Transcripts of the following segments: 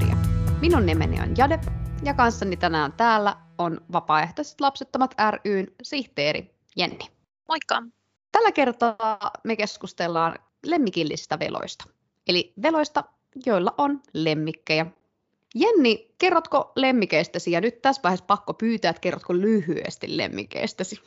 Velapodia. Minun nimeni on Jade ja kanssani tänään täällä on Vapaaehtoiset lapsettomat ryn sihteeri Jenni. Moikka! Tällä kertaa me keskustellaan lemmikillisistä veloista. Eli veloista, joilla on lemmikkejä. Jenni, kerrotko lemmikeistäsi? Ja nyt tässä vaiheessa pakko pyytää, että kerrotko lyhyesti lemmikeistäsi?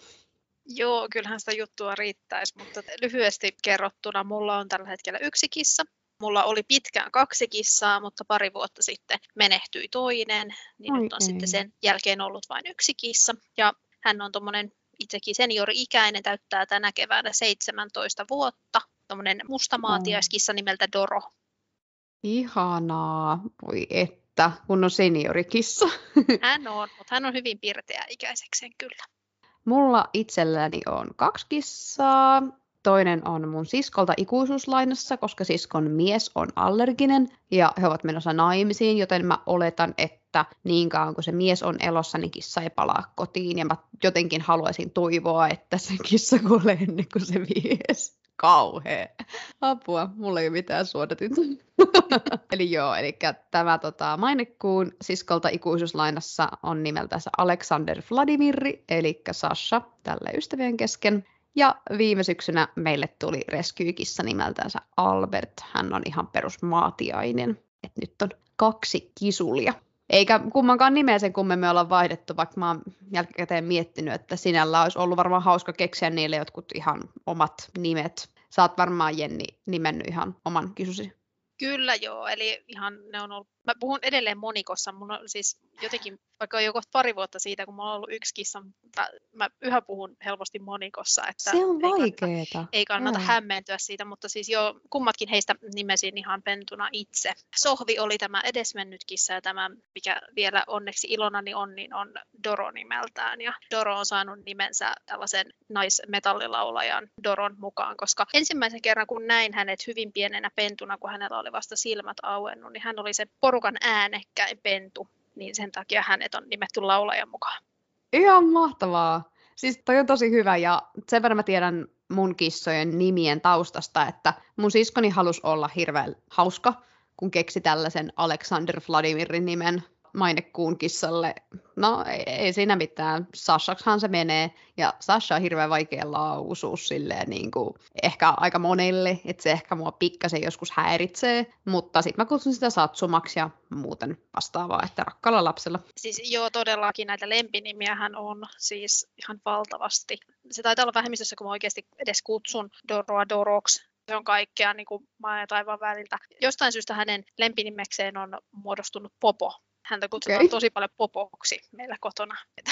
Joo, kyllähän sitä juttua riittäisi, mutta lyhyesti kerrottuna mulla on tällä hetkellä yksi kissa. Mulla oli pitkään kaksi kissaa, mutta pari vuotta sitten menehtyi toinen, niin Oi nyt on ei. sitten sen jälkeen ollut vain yksi kissa. Ja hän on tuommoinen itsekin seniori-ikäinen, täyttää tänä keväänä 17 vuotta. Tuommoinen mustamaatiaiskissa nimeltä Doro. Ihanaa, voi että, kun on seniorikissa. Hän on, mutta hän on hyvin pirteä ikäisekseen kyllä. Mulla itselläni on kaksi kissaa. Toinen on mun siskolta ikuisuuslainassa, koska siskon mies on allerginen ja he ovat menossa naimisiin, joten mä oletan, että niin kauan kun se mies on elossa, niin kissa ei palaa kotiin. Ja mä jotenkin haluaisin toivoa, että se kissa kuolee ennen kuin se mies kauhea. Apua, mulla ei ole mitään suodatinta. eli joo, eli tämä tota, mainekuun siskolta ikuisuuslainassa on nimeltänsä Alexander Vladimirri, eli Sasha, tälle ystävien kesken. Ja viime syksynä meille tuli reskyykissa nimeltänsä Albert. Hän on ihan perusmaatiainen. Et nyt on kaksi kisulia. Eikä kummankaan nimeä sen kummen me ollaan vaihdettu, vaikka mä oon jälkikäteen miettinyt, että sinällä olisi ollut varmaan hauska keksiä niille jotkut ihan omat nimet. Saat varmaan Jenni nimennyt ihan oman kisusi. Kyllä joo, eli ihan ne on ollut, mä puhun edelleen monikossa, mun on siis jotenkin, vaikka on jo kohta pari vuotta siitä, kun mulla on ollut yksi kissa, mutta mä yhä puhun helposti monikossa, että se on ei kannata, ei kannata hämmentyä siitä, mutta siis jo kummatkin heistä nimesin ihan pentuna itse. Sohvi oli tämä edesmennyt kissa ja tämä, mikä vielä onneksi ilonani on, niin on Doro nimeltään. Ja Doro on saanut nimensä tällaisen naismetallilaulajan Doron mukaan, koska ensimmäisen kerran kun näin hänet hyvin pienenä pentuna, kun hänellä oli vasta silmät auennut, niin hän oli se porukan äänekkäin pentu, niin sen takia hänet on nimetty laulajan mukaan. Ihan mahtavaa. Siis toi on tosi hyvä ja sen verran mä tiedän mun kissojen nimien taustasta, että mun siskoni halusi olla hirveän hauska, kun keksi tällaisen Alexander Vladimirin nimen mainekuun kissalle. No ei, siinä mitään. Sashakshan se menee. Ja Sasha on hirveän vaikea lausua silleen niin kuin, ehkä aika monelle, että se ehkä mua pikkasen joskus häiritsee. Mutta sitten mä kutsun sitä Satsumaksi ja muuten vastaavaa, että rakkalla lapsella. Siis joo, todellakin näitä lempinimiähän on siis ihan valtavasti. Se taitaa olla vähemmistössä, kun mä oikeasti edes kutsun Doroa Doroks, se on kaikkea niin kuin maa ja taivaan väliltä. Jostain syystä hänen lempinimekseen on muodostunut Popo, häntä kutsutaan okay. tosi paljon popoksi meillä kotona. Että,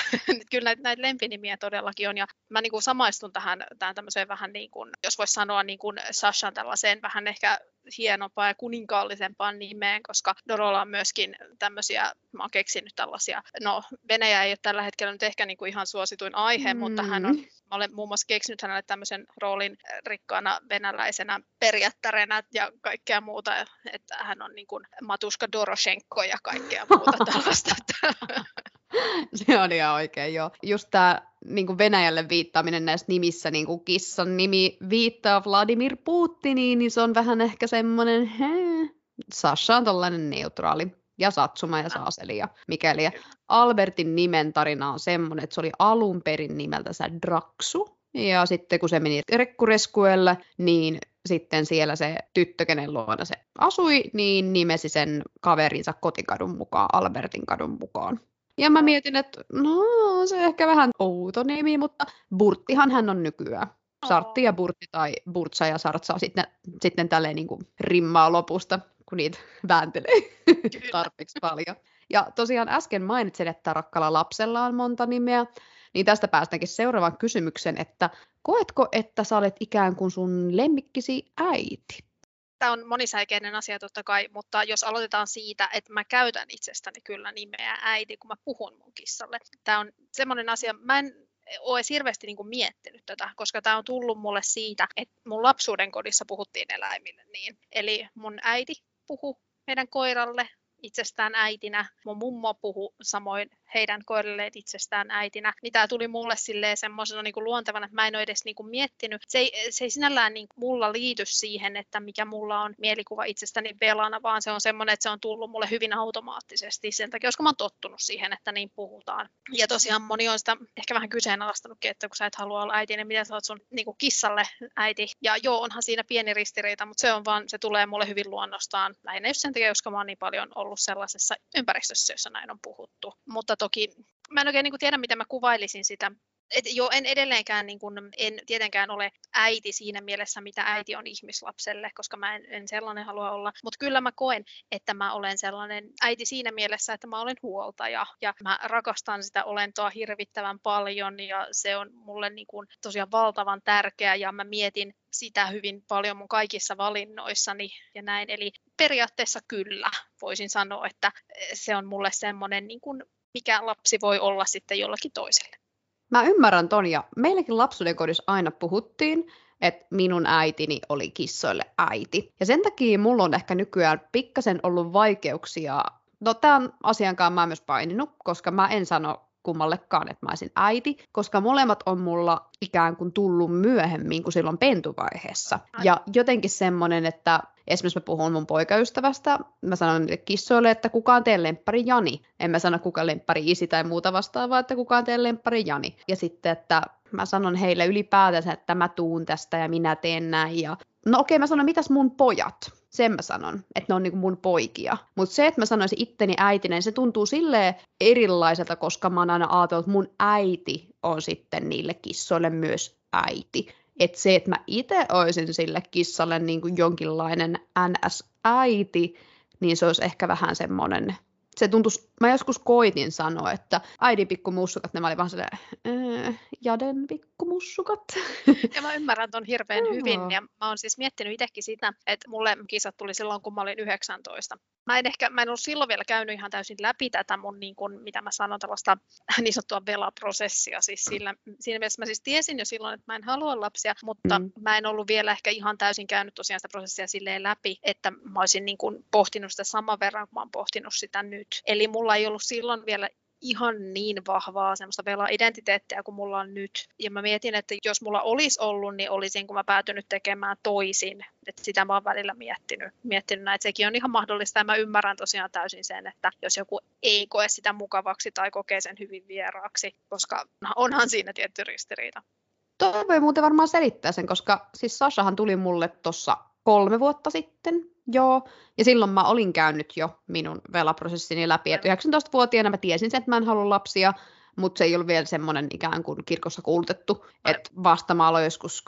kyllä näitä, näitä lempinimiä todellakin on. Ja mä niin kuin samaistun tähän, tähän tämmöiseen vähän niin kuin, jos voisi sanoa niin kuin Sashan tällaiseen vähän ehkä hienompaan ja kuninkaallisempaan nimeen, koska Dorolla on myöskin tämmöisiä, mä oon keksinyt tällaisia, no Venäjä ei ole tällä hetkellä nyt ehkä niin kuin ihan suosituin aihe, mm. mutta hän on, mä olen muun muassa keksinyt hänelle tämmöisen roolin rikkaana venäläisenä perjättärenä ja kaikkea muuta, että hän on niin kuin Matuska Doroshenko ja kaikkea muuta tällaista. Se on ihan oikein, joo. Just tämä niin Venäjälle viittaaminen näissä nimissä, niin kuin kissan nimi viittaa Vladimir Putiniin, niin se on vähän ehkä semmoinen, hee. Sasha on tällainen neutraali ja Satsuma ja Saaseli ja mikäli. Ja Albertin nimen tarina on semmoinen, että se oli alun perin nimeltänsä Draksu. Ja sitten kun se meni Rekkureskuelle, niin sitten siellä se tyttö, kenen luona se asui, niin nimesi sen kaverinsa kotikadun mukaan, Albertin kadun mukaan. Ja mä mietin, että no se on ehkä vähän outo nimi, mutta Burttihan hän on nykyään. Sartti ja Burtti tai Burtsa ja Sartsa sitten, sitten tälleen niin kuin rimmaa lopusta, kun niitä vääntelee tarpeeksi paljon. Ja tosiaan äsken mainitsin, että rakkalla lapsella on monta nimeä, niin tästä päästäänkin seuraavaan kysymykseen, että koetko, että sä olet ikään kuin sun lemmikkisi äiti? Tämä on monisäikeinen asia totta kai, mutta jos aloitetaan siitä, että mä käytän itsestäni kyllä nimeä äiti, kun mä puhun mun kissalle. Tämä on semmoinen asia, mä en ole hirveästi niin kuin miettinyt tätä, koska tämä on tullut mulle siitä, että mun lapsuuden kodissa puhuttiin eläimille niin. Eli mun äiti puhu meidän koiralle itsestään äitinä. Mun mummo puhu samoin heidän koirilleen itsestään äitinä, niin tämä tuli mulle silleen semmoisena niin luontevana, että mä en ole edes niin kuin miettinyt. Se ei, se ei sinällään niin mulla liity siihen, että mikä mulla on mielikuva itsestäni velana, vaan se on semmoinen, että se on tullut mulle hyvin automaattisesti sen takia, koska mä oon tottunut siihen, että niin puhutaan. Ja tosiaan moni on sitä ehkä vähän kyseenalaistanutkin, että kun sä et halua olla äiti, niin miten sä oot sun niin kuin kissalle äiti. Ja joo, onhan siinä pieni ristiriita, mutta se on vaan, se tulee mulle hyvin luonnostaan. Lähinnä just sen takia, koska mä oon niin paljon ollut sellaisessa ympäristössä, jossa näin on puhuttu. Mutta toki mä en oikein niin kuin tiedä, miten mä kuvailisin sitä et jo en edelleenkään, niin kun, en tietenkään ole äiti siinä mielessä, mitä äiti on ihmislapselle, koska mä en, en sellainen halua olla. Mutta kyllä mä koen, että mä olen sellainen äiti siinä mielessä, että mä olen huoltaja ja mä rakastan sitä olentoa hirvittävän paljon ja se on mulle niin kun, tosiaan valtavan tärkeä ja mä mietin sitä hyvin paljon mun kaikissa valinnoissani ja näin. Eli periaatteessa kyllä voisin sanoa, että se on mulle semmoinen, niin mikä lapsi voi olla sitten jollakin toiselle. Mä ymmärrän ton ja meilläkin lapsuuden kodissa aina puhuttiin, että minun äitini oli kissoille äiti. Ja sen takia mulla on ehkä nykyään pikkasen ollut vaikeuksia. No tämän asiankaan mä myös paininut, koska mä en sano kummallekaan, että mä olisin äiti, koska molemmat on mulla ikään kuin tullut myöhemmin kuin silloin pentuvaiheessa. Ja jotenkin semmoinen, että esimerkiksi mä puhun mun poikaystävästä, mä sanon niille kissoille, että kukaan tee lemppari Jani. En mä sano kuka lemppari isi tai muuta vastaavaa, että kukaan tee lemppari Jani. Ja sitten, että mä sanon heille ylipäätänsä, että mä tuun tästä ja minä teen näin. Ja... No okei, okay, mä sanon, mitäs mun pojat? Sen mä sanon, että ne on niinku mun poikia. Mutta se, että mä sanoisin itteni äitinä, niin se tuntuu silleen erilaiselta, koska mä oon aina ajatellut, että mun äiti on sitten niille kissoille myös äiti. Että se, että mä itse olisin sille kissalle niin kuin jonkinlainen NS-äiti, niin se olisi ehkä vähän semmoinen se tuntuisi, mä joskus koitin sanoa, että äidin pikkumussukat, ne oli vaan silleen, äh, jaden pikkumussukat. Ja mä ymmärrän ton hirveän hyvin, ja mä oon siis miettinyt itsekin sitä, että mulle kisat tuli silloin, kun mä olin 19. Mä en ehkä, mä en ollut silloin vielä käynyt ihan täysin läpi tätä mun, niin kun, mitä mä sanon, tällaista niin sanottua velaprosessia. Siis sillä, siinä mielessä mä siis tiesin jo silloin, että mä en halua lapsia, mutta mm. mä en ollut vielä ehkä ihan täysin käynyt tosiaan sitä prosessia silleen läpi, että mä olisin niin kun pohtinut sitä saman verran, kun mä oon pohtinut sitä nyt. Eli mulla ei ollut silloin vielä ihan niin vahvaa semmoista vela-identiteettiä kuin mulla on nyt. Ja mä mietin, että jos mulla olisi ollut, niin olisin, kun mä päätynyt tekemään toisin. Että sitä mä oon välillä miettinyt, miettinyt näin, että sekin on ihan mahdollista. Ja mä ymmärrän tosiaan täysin sen, että jos joku ei koe sitä mukavaksi tai kokee sen hyvin vieraaksi, koska onhan siinä tietty ristiriita. Tuo voi muuten varmaan selittää sen, koska siis Sashahan tuli mulle tuossa kolme vuotta sitten, Joo, ja silloin mä olin käynyt jo minun velaprosessini läpi, että 19-vuotiaana mä tiesin sen, että mä en halua lapsia, mutta se ei ollut vielä semmoinen ikään kuin kirkossa kuulutettu, että vasta mä aloin joskus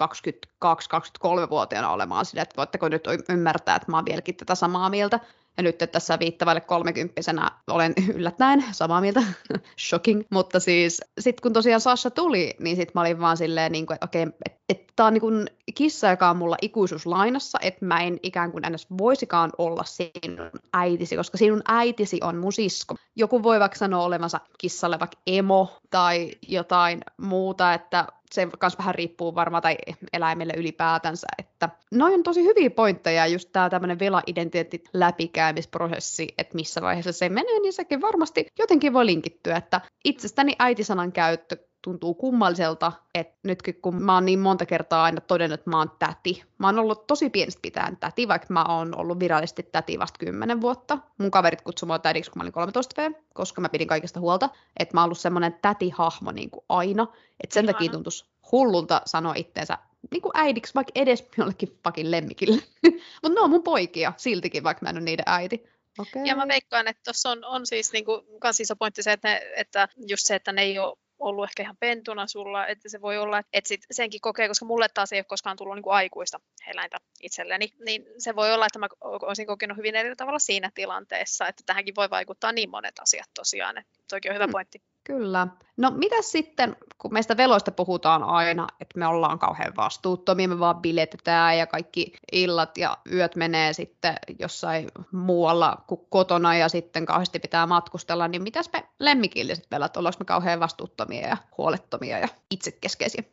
22-23-vuotiaana olemaan sillä, että voitteko nyt ymmärtää, että mä oon vieläkin tätä samaa mieltä, ja nyt tässä viittavalle kolmekymppisenä olen yllättäen samaa mieltä, shocking. Mutta siis sitten kun tosiaan Sasha tuli, niin sitten mä olin vaan silleen, niin kuin, että okei, että et, tää on niin kissa, joka on mulla ikuisuuslainassa, että mä en ikään kuin edes voisikaan olla sinun äitisi, koska sinun äitisi on mun sisko. Joku voi vaikka sanoa olevansa kissalle vaikka emo tai jotain muuta, että se myös vähän riippuu varmaan, tai eläimelle ylipäätänsä, että noin on tosi hyviä pointteja, just tämä tämmöinen vela-identiteetti läpikäymisprosessi, että missä vaiheessa se menee, niin sekin varmasti jotenkin voi linkittyä, että itsestäni äitisanan käyttö tuntuu kummalliselta, että nytkin kun mä oon niin monta kertaa aina todennut, että mä oon täti. Mä oon ollut tosi pienestä pitäen täti, vaikka mä oon ollut virallisesti täti vasta 10 vuotta. Mun kaverit kutsui mua tädiksi, kun mä olin 13 V, koska mä pidin kaikesta huolta. Että mä oon ollut semmoinen tätihahmo niin kuin aina. Että sen takia tuntuisi hullulta sanoa itteensä niin kuin äidiksi, vaikka edes jollekin pakin lemmikille. Mutta ne on mun poikia siltikin, vaikka mä en ole niiden äiti. Okay. Ja mä veikkaan, että tuossa on, on siis niin kuin, kans iso pointti se, että, ne, että just se, että ne ei ole ollut ehkä ihan pentuna sulla, että se voi olla, että sit senkin kokee, koska mulle taas ei ole koskaan tullut niin kuin aikuista eläintä itselleni, niin se voi olla, että mä olisin kokenut hyvin eri tavalla siinä tilanteessa, että tähänkin voi vaikuttaa niin monet asiat tosiaan, että toikin on hyvä hmm. pointti. Kyllä. No mitä sitten, kun meistä veloista puhutaan aina, että me ollaan kauhean vastuuttomia, me vaan biletetään ja kaikki illat ja yöt menee sitten jossain muualla kuin kotona ja sitten kauheasti pitää matkustella, niin mitäs me lemmikilliset velat, ollaanko me kauhean vastuuttomia ja huolettomia ja itsekeskeisiä?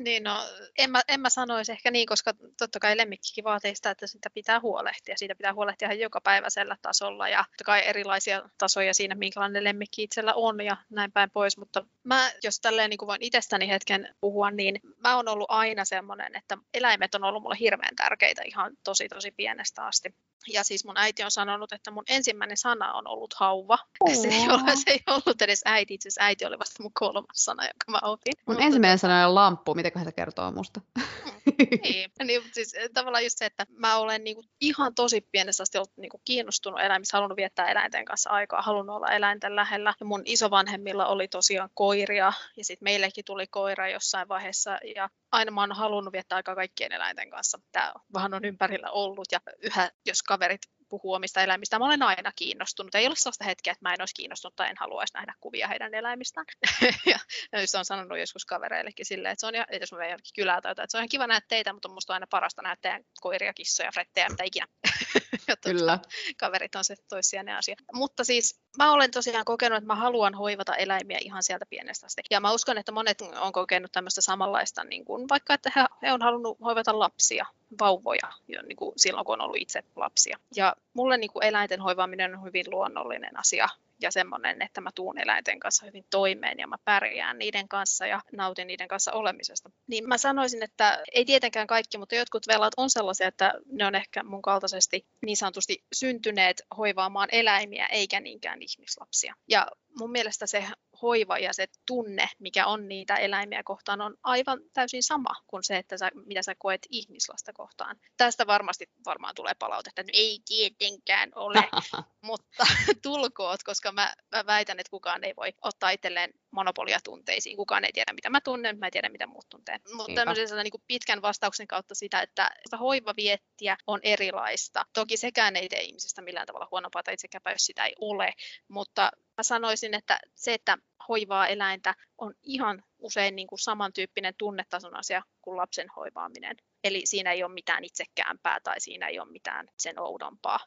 Niin, no en mä, en mä sanoisi ehkä niin, koska totta kai lemmikkikin vaatii sitä, että sitä pitää huolehtia. Siitä pitää huolehtia ihan joka päiväisellä tasolla ja totta kai erilaisia tasoja siinä, minkälainen lemmikki itsellä on ja näin päin pois. Mutta mä, jos tälleen niin kuin voin itsestäni hetken puhua, niin mä oon ollut aina semmoinen, että eläimet on ollut mulle hirveän tärkeitä ihan tosi tosi pienestä asti. Ja siis mun äiti on sanonut, että mun ensimmäinen sana on ollut hauva. Se ei, ole, se ei ollut edes äiti, itse asiassa äiti oli vasta mun kolmas sana, jonka mä opin. Mun Mutta ensimmäinen sana on lamppu, mitä se kertoo musta? niin, niin siis eh, tavallaan just se, että mä olen niinku ihan tosi pienestä asti ollut niinku kiinnostunut eläimistä, halunnut viettää eläinten kanssa aikaa, halunnut olla eläinten lähellä. Ja mun isovanhemmilla oli tosiaan koiria ja sitten meillekin tuli koira jossain vaiheessa ja aina mä oon halunnut viettää aikaa kaikkien eläinten kanssa. Tämä vähän on ympärillä ollut ja yhä, jos kaverit puhuu omista eläimistä. Mä olen aina kiinnostunut. Ei ole sellaista hetkeä, että mä en olisi kiinnostunut tai en haluaisi nähdä kuvia heidän eläimistään. ja, just on sanonut joskus kavereillekin silleen, että se on, ja, että jos mä menen jonnekin kylää tai että se on ihan kiva nähdä teitä, mutta on musta aina parasta nähdä teidän koiria, kissoja, frettejä, mitä ikinä. ja Kyllä. Kaverit on se toissijainen asia. Mutta siis mä olen tosiaan kokenut, että mä haluan hoivata eläimiä ihan sieltä pienestä asti. Ja mä uskon, että monet on kokenut tämmöistä samanlaista, niin kuin vaikka että he, he on halunnut hoivata lapsia, vauvoja niin kuin silloin, kun on ollut itse lapsia. Ja mulle niin kuin eläinten hoivaaminen on hyvin luonnollinen asia ja semmoinen, että mä tuun eläinten kanssa hyvin toimeen ja mä pärjään niiden kanssa ja nautin niiden kanssa olemisesta. Niin mä sanoisin, että ei tietenkään kaikki, mutta jotkut velat on sellaisia, että ne on ehkä mun kaltaisesti niin sanotusti syntyneet hoivaamaan eläimiä eikä niinkään ihmislapsia. Ja mun mielestä se hoiva ja se tunne, mikä on niitä eläimiä kohtaan, on aivan täysin sama kuin se, että sä, mitä sä koet ihmislasta kohtaan. Tästä varmasti varmaan tulee palautetta, että ei tietenkään ole, mutta tulkoot, koska mä, mä väitän, että kukaan ei voi ottaa itselleen monopolia tunteisiin. Kukaan ei tiedä, mitä mä tunnen, mä en tiedä, mitä muut tuntee. Mutta tämmöisen niin pitkän vastauksen kautta sitä, että hoivaviettiä on erilaista. Toki sekään ei tee ihmisestä millään tavalla huonompaa tai itsekäpä, jos sitä ei ole, mutta mä sanoisin, että se, että hoivaa eläintä on ihan usein niin kuin samantyyppinen tunnetason asia kuin lapsen hoivaaminen. Eli siinä ei ole mitään itsekäämpää tai siinä ei ole mitään sen oudompaa.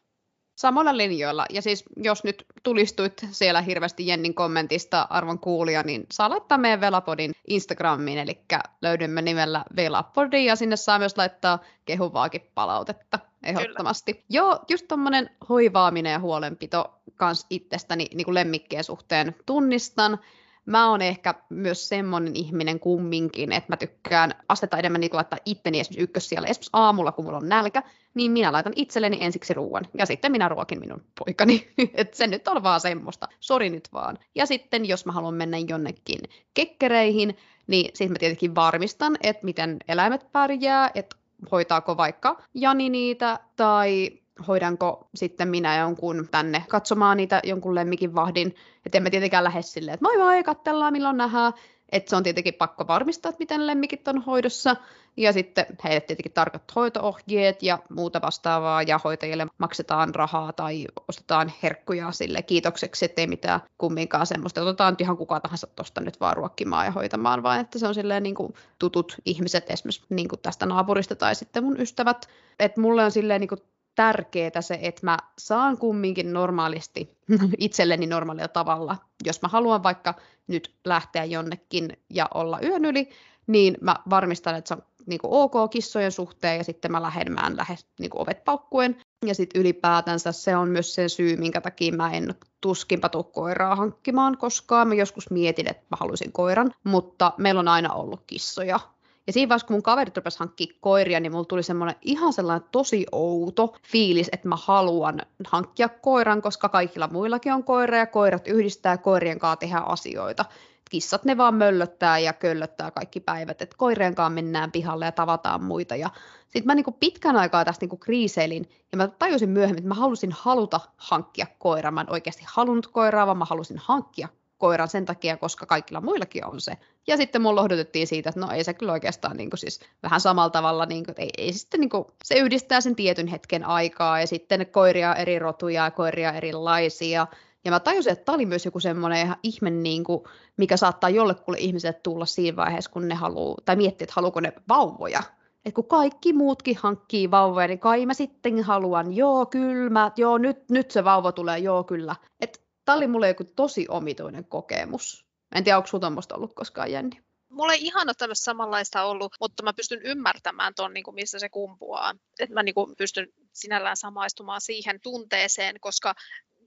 Samalla linjoilla. Ja siis jos nyt tulistuit siellä hirveästi Jennin kommentista arvon kuulija, niin saa laittaa meidän Velapodin Instagramiin, eli löydymme nimellä Velapodi, ja sinne saa myös laittaa kehuvaakin palautetta ehdottomasti. Kyllä. Joo, just tommonen hoivaaminen ja huolenpito kans itsestäni niin kuin lemmikkien suhteen tunnistan. Mä oon ehkä myös semmonen ihminen kumminkin, että mä tykkään astetta enemmän niin laittaa itteni esimerkiksi ykkössijalle. Esimerkiksi aamulla, kun mulla on nälkä, niin minä laitan itselleni ensiksi ruoan ja sitten minä ruokin minun poikani. että se nyt on vaan semmoista. Sori nyt vaan. Ja sitten jos mä haluan mennä jonnekin kekkereihin, niin sitten mä tietenkin varmistan, että miten eläimet pärjää, että hoitaako vaikka Jani niitä tai hoidanko sitten minä jonkun tänne katsomaan niitä jonkun lemmikin vahdin. Että emme tietenkään lähde silleen, että moi moi, katsellaan milloin nähdään. Että se on tietenkin pakko varmistaa, että miten lemmikit on hoidossa. Ja sitten heille tietenkin tarkat hoitoohjeet ja muuta vastaavaa. Ja hoitajille maksetaan rahaa tai ostetaan herkkuja sille kiitokseksi, ettei mitään kumminkaan semmoista. Otetaan ihan kuka tahansa tuosta nyt vaan ruokkimaan ja hoitamaan, vaan että se on silleen niin kuin tutut ihmiset esimerkiksi niin kuin tästä naapurista tai sitten mun ystävät. Että mulle on silleen niin kuin tärkeää se, että mä saan kumminkin normaalisti itselleni normaalilla tavalla. Jos mä haluan vaikka nyt lähteä jonnekin ja olla yön yli, niin mä varmistan, että se on niin kuin ok kissojen suhteen ja sitten mä lähden, mä en lähde niin kuin ovet paukkuen. Ja sitten ylipäätänsä se on myös se syy, minkä takia mä en tuskinpa tuu koiraa hankkimaan koskaan. Mä joskus mietin, että mä haluaisin koiran, mutta meillä on aina ollut kissoja ja siinä vaiheessa, kun mun kaverit rupesivat hankkia koiria, niin mulla tuli semmoinen ihan sellainen tosi outo fiilis, että mä haluan hankkia koiran, koska kaikilla muillakin on koira ja koirat yhdistää koirien kanssa tehdä asioita. Kissat ne vaan möllöttää ja köllöttää kaikki päivät, että koirien kanssa mennään pihalle ja tavataan muita. Ja sitten mä niinku pitkän aikaa tästä niinku kriiseilin ja mä tajusin myöhemmin, että mä halusin haluta hankkia koiran. Mä en oikeasti halunnut koiraa, vaan mä halusin hankkia koiran sen takia, koska kaikilla muillakin on se. Ja sitten mulla lohdutettiin siitä, että no ei se kyllä oikeastaan niin kuin siis vähän samalla tavalla, niin kuin, ei, ei sitten niin kuin, se yhdistää sen tietyn hetken aikaa ja sitten koiria eri rotuja ja koiria erilaisia. Ja mä tajusin, että tämä oli myös joku semmoinen ihan ihme, niin kuin, mikä saattaa jollekulle ihmiselle tulla siinä vaiheessa, kun ne haluaa, tai miettii, että haluuko ne vauvoja. Että kun kaikki muutkin hankkii vauvoja, niin kai mä sitten haluan, joo kyllä, joo nyt, nyt se vauva tulee, joo kyllä. Että tämä oli mulle joku tosi omituinen kokemus. En tiedä, onko sinulla ollut koskaan, Jenni? mulla ei ihan ole tämmöistä samanlaista ollut, mutta mä pystyn ymmärtämään ton, niin kuin, mistä se kumpuaa. Että mä niin kuin, pystyn sinällään samaistumaan siihen tunteeseen, koska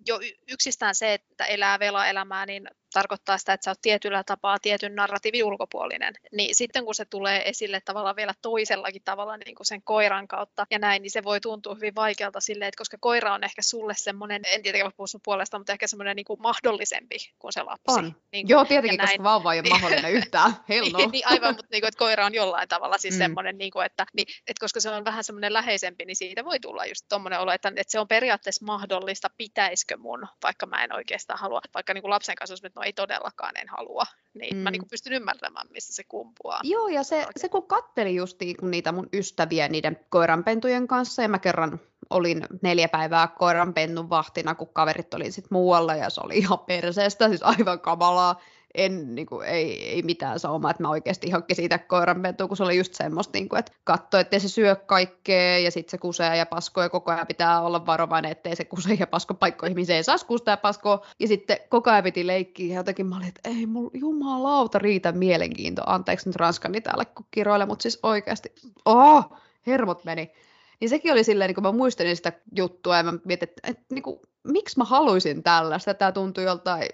jo yksistään se, että elää vela-elämää, niin tarkoittaa sitä, että sä oot tietyllä tapaa tietyn narratiivin ulkopuolinen. Niin sitten kun se tulee esille tavallaan vielä toisellakin tavalla niin kuin sen koiran kautta ja näin, niin se voi tuntua hyvin vaikealta silleen, että koska koira on ehkä sulle semmoinen, en tiedä puhua sun puolesta, mutta ehkä semmoinen niin kuin mahdollisempi kuin se lapsi. On. Niin kuin, Joo, tietenkin, koska vauva ei ole mahdollinen yhtään. Hello. niin, niin, aivan, mutta niin kuin, että koira on jollain tavalla siis mm. semmoinen, niin kuin, että, niin, että koska se on vähän semmoinen läheisempi, niin siitä voi tulla just tuommoinen olo, että, että se on periaatteessa mahdollista, pitäisikö mun, vaikka mä en oikeastaan halua, vaikka niin kuin lapsen kanssa, että no ei todellakaan en halua, niin mm. mä niin pystyn ymmärtämään, mistä se kumpuaa. Joo, ja se, se kun katteli kun niitä mun ystäviä niiden koiranpentujen kanssa, ja mä kerran olin neljä päivää koiranpennun vahtina, kun kaverit oli sitten muualla, ja se oli ihan perseestä, siis aivan kamalaa en, niin kuin, ei, ei mitään saumaa, että mä oikeasti hankkin siitä koiranpentua, kun se oli just semmoista, niin kuin, että katsoi, ettei se syö kaikkea ja sitten se kusee ja paskoo ja koko ajan pitää olla varovainen, ettei se kuse ja pasko paikkoihin, se ei saisi kustaa ja paskoa. Ja sitten koko ajan piti leikkiä ja jotenkin mä olin, että ei mulla jumalauta riitä mielenkiinto. Anteeksi nyt ranskani täällä kiroille, mutta siis oikeasti, oh, hermot meni. Niin sekin oli silleen, niin kun mä muistelin sitä juttua ja mä mietin, että, että niin kuin, miksi mä haluaisin tällaista. Tämä tuntui joltain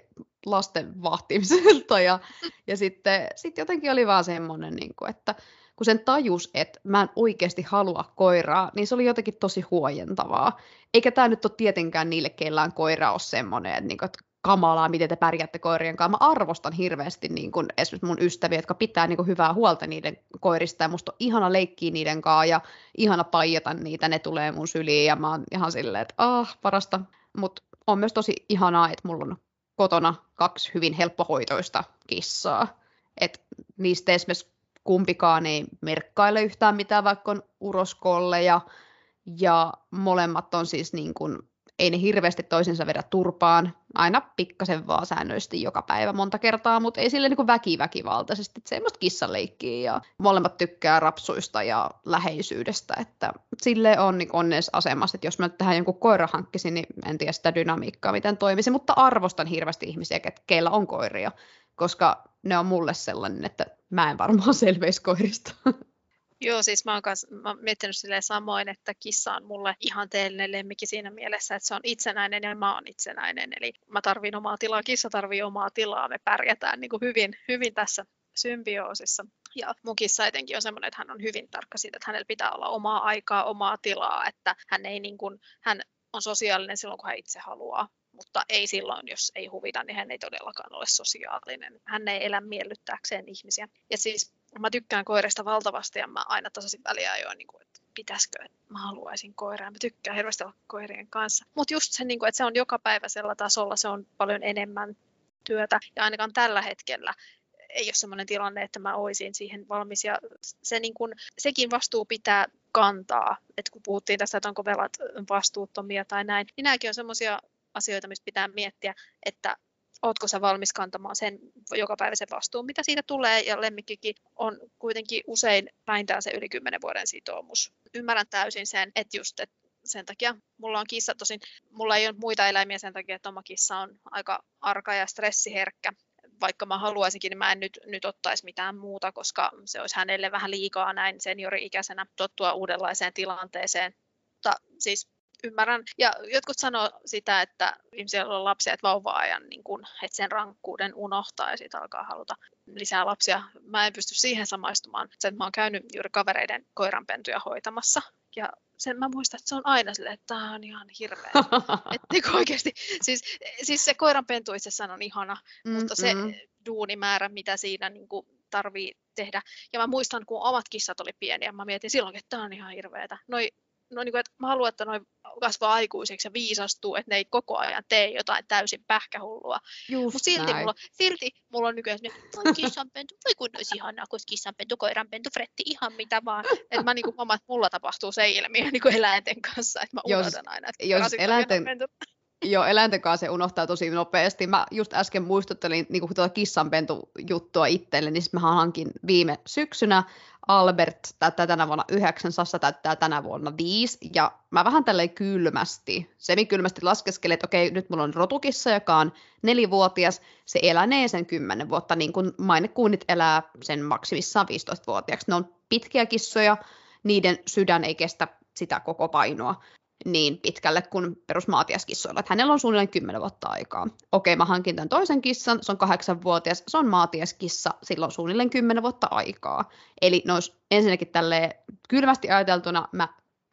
lasten vahtimiselta ja, ja sitten sit jotenkin oli vaan semmoinen, niin kuin, että kun sen tajus, että mä en oikeasti halua koiraa, niin se oli jotenkin tosi huojentavaa. Eikä tämä nyt ole tietenkään niille, kellään koira ole semmoinen, että, niin kuin, että kamalaa, miten te pärjäätte koirien kanssa. Mä arvostan hirveästi niin kuin, esimerkiksi mun ystäviä, jotka pitää niin kuin, hyvää huolta niiden koirista, ja musta on ihana leikkiä niiden kanssa, ja ihana paijata niitä, ne tulee mun syliin, ja mä oon ihan silleen, että ah, parasta. Mutta on myös tosi ihanaa, että mulla on kotona kaksi hyvin helppohoitoista kissaa. Et niistä esimerkiksi kumpikaan ei merkkaile yhtään mitään, vaikka on uroskolleja. Ja molemmat on siis niin kuin, ei ne hirveästi toisensa vedä turpaan, aina pikkasen vaan säännöllisesti joka päivä monta kertaa, mutta ei sille niin väkiväkivaltaisesti, että semmoista kissaleikkiä ja molemmat tykkää rapsuista ja läheisyydestä, että sille on niin onnessa asemassa, että jos mä tähän jonkun koira hankkisin, niin en tiedä sitä dynamiikkaa, miten toimisi, mutta arvostan hirveästi ihmisiä, keillä on koiria, koska ne on mulle sellainen, että mä en varmaan selveisi koirista. Joo, siis mä oon, kans, mä oon miettinyt samoin, että kissa on mulle ihanteellinen lemmikki siinä mielessä, että se on itsenäinen ja mä oon itsenäinen. Eli mä tarvin omaa tilaa, kissa tarvii omaa tilaa, me pärjätään niin kuin hyvin, hyvin tässä symbioosissa. Ja mun kissa etenkin on semmoinen, että hän on hyvin tarkka siitä, että hänellä pitää olla omaa aikaa, omaa tilaa, että hän ei niin kuin, hän on sosiaalinen silloin, kun hän itse haluaa mutta ei silloin, jos ei huvita, niin hän ei todellakaan ole sosiaalinen. Hän ei elä miellyttääkseen ihmisiä. Ja siis mä tykkään koirista valtavasti ja mä aina tasaisin väliä jo, niin kuin, että pitäisikö, että mä haluaisin koiraa. Mä tykkään hirveästi olla koirien kanssa. Mutta just se, niin kuin, että se on joka päiväisellä tasolla, se on paljon enemmän työtä. Ja ainakaan tällä hetkellä ei ole sellainen tilanne, että mä olisin siihen valmis. Ja se, niin kuin, sekin vastuu pitää kantaa. että kun puhuttiin tästä, että onko velat vastuuttomia tai näin, niin nämäkin on sellaisia asioita, mistä pitää miettiä, että ootko sä valmis kantamaan sen jokapäiväisen vastuun, mitä siitä tulee, ja lemmikkikin on kuitenkin usein vähintään se yli 10 vuoden sitoumus. Ymmärrän täysin sen, että just että sen takia mulla on kissa, tosin mulla ei ole muita eläimiä sen takia, että oma kissa on aika arka ja stressiherkkä, vaikka mä haluaisinkin, niin mä en nyt, nyt ottaisi mitään muuta, koska se olisi hänelle vähän liikaa näin seniori-ikäisenä tottua uudenlaiseen tilanteeseen. Mutta siis ymmärrän. Ja jotkut sanoo sitä, että ihmisillä on lapsia, että vauva-ajan, niin kun, että sen rankkuuden unohtaa ja siitä alkaa haluta lisää lapsia. Mä en pysty siihen samaistumaan. Sen, mä oon käynyt juuri kavereiden koiranpentuja hoitamassa. Ja sen mä muistan, että se on aina silleen, että tämä on ihan hirveä. että niin oikeasti, siis, siis se koiranpentu itsessään on ihana, mm-hmm. mutta se duunimäärä, mitä siinä niin kuin, tarvii tehdä. Ja mä muistan, kun omat kissat oli pieniä, mä mietin silloin, että tämä on ihan hirveätä. Noi no niin kuin, että mä haluan, että noin kasvaa aikuiseksi ja viisastuu, että ne ei koko ajan tee jotain täysin pähkähullua. Mutta silti mulla, silti mulla on nykyään voi kissanpentu, voi kun olisi ihanaa, kun kissanpentu, koiranpentu, fretti, ihan mitä vaan. Että mä niin kuin, että mulla tapahtuu se ilmiö niin kuin eläinten kanssa, että mä jos, aina, että jos eläinten, Joo, eläinten kanssa se unohtaa tosi nopeasti. Mä just äsken muistuttelin niin tuota kissanpentu-juttua itselle, niin mä hankin viime syksynä Albert täyttää tänä vuonna yhdeksän, Sassa täyttää tänä vuonna viisi, ja mä vähän tälleen kylmästi, semikylmästi laskeskelin, että okei, nyt mulla on rotukissa, joka on nelivuotias, se elänee sen kymmenen vuotta, niin kuin mainekuunit elää sen maksimissaan 15-vuotiaaksi. Ne on pitkiä kissoja, niiden sydän ei kestä sitä koko painoa niin pitkälle kuin perusmaatiaskissoilla. Että hänellä on suunnilleen 10 vuotta aikaa. Okei, mä hankin tämän toisen kissan, se on kahdeksanvuotias, se on maatiaskissa, sillä on suunnilleen 10 vuotta aikaa. Eli olisi ensinnäkin tälle kylmästi ajateltuna mä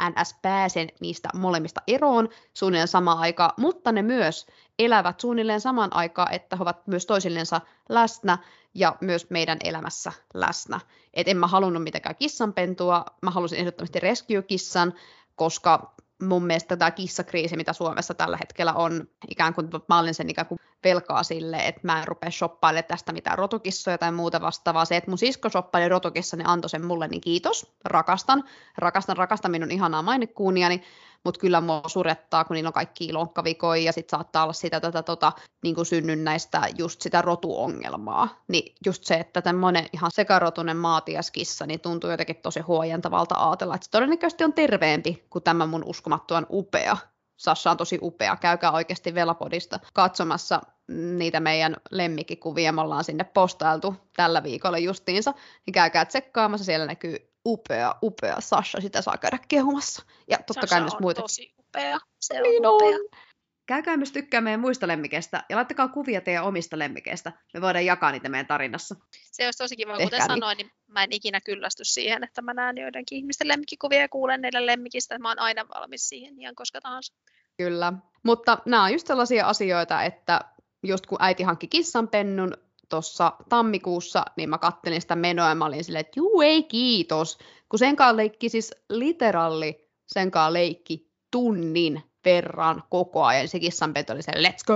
NS pääsen niistä molemmista eroon suunnilleen samaan aikaan, mutta ne myös elävät suunnilleen samaan aikaan, että he ovat myös toisillensa läsnä ja myös meidän elämässä läsnä. Et en mä halunnut mitenkään kissanpentua, mä halusin ehdottomasti rescue-kissan, koska mun mielestä tämä kissakriisi, mitä Suomessa tällä hetkellä on, ikään kuin mä olin sen ikään kuin velkaa sille, että mä en rupea shoppailemaan tästä mitään rotukissoja tai muuta vastaavaa. Se, että mun sisko shoppaili rotukissa, niin antoi sen mulle, niin kiitos, rakastan. Rakastan, rakastan minun ihanaa mainekuuniani, mutta kyllä mua surettaa, kun niillä on kaikki lonkkavikoja ja sitten saattaa olla sitä tätä tota, niin kuin synnynnäistä just sitä rotuongelmaa. Niin just se, että tämmöinen ihan sekarotunen maatiaskissa, niin tuntuu jotenkin tosi huojentavalta ajatella, että se todennäköisesti on terveempi kuin tämä mun uskomattoman upea Sasha on tosi upea. Käykää oikeasti Velapodista katsomassa niitä meidän lemmikkikuvia. Me ollaan sinne postailtu tällä viikolla justiinsa. Niin käykää tsekkaamassa. Siellä näkyy upea, upea Sasha. Sitä saa käydä kehumassa. Ja totta Sasha kai myös muita. tosi upea. Se on niin upea. On. Käykää myös tykkää meidän muista lemmikeistä ja laittakaa kuvia teidän omista lemmikeistä. Me voidaan jakaa niitä meidän tarinassa. Se olisi tosi kiva, kuten niin. sanoin, niin mä en ikinä kyllästy siihen, että mä näen joidenkin ihmisten lemmikkikuvia ja kuulen niiden lemmikistä. Mä oon aina valmis siihen ihan koska tahansa. Kyllä, mutta nämä on just sellaisia asioita, että just kun äiti hankki kissanpennun tuossa tammikuussa, niin mä kattelin sitä menoa ja mä olin silleen, että juu ei kiitos, kun senkaan leikki siis literalli, senkaan leikki tunnin verran koko ajan. Se kissanpentu oli se, let's go,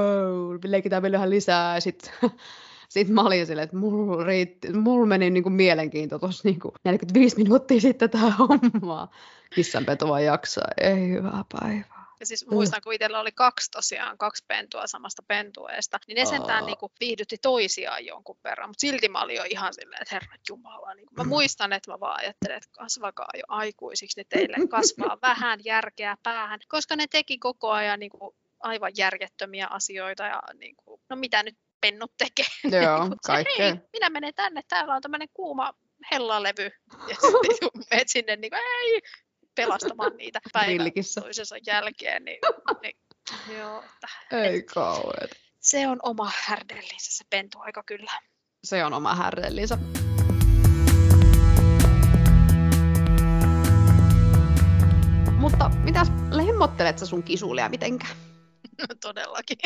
leikitään vielä vähän lisää. Sitten sit mä olin silleen, että mulla, mulla meni niinku mielenkiinto tuossa niinku 45 minuuttia sitten tähän hommaa. Kissanpentu vaan jaksaa, ei hyvää päivää. Ja siis muistan, kun itsellä oli kaksi tosiaan, kaksi pentua samasta pentueesta, niin ne sentään niin kuin, viihdytti toisiaan jonkun verran, mutta silti mä olin jo ihan silleen, että herra Jumala, niin mä muistan, että mä vaan ajattelin, että kasvakaa jo aikuisiksi, niin teille kasvaa vähän järkeä päähän, koska ne teki koko ajan niin kuin, aivan järjettömiä asioita ja niin kuin, no mitä nyt pennut tekee. Joo, kaikkea. Hei, minä menen tänne, täällä on tämmöinen kuuma hellalevy. Ja sitten menet sinne, niin kuin, ei, pelastamaan niitä päivän toisensa jälkeen. Niin, niin, joo, että, Ei kauhean. Se on oma härdellinsä se pentuaika kyllä. Se on oma härdellinsä. Mutta mitäs lemmottelet sä sun kisulia mitenkään? No todellakin.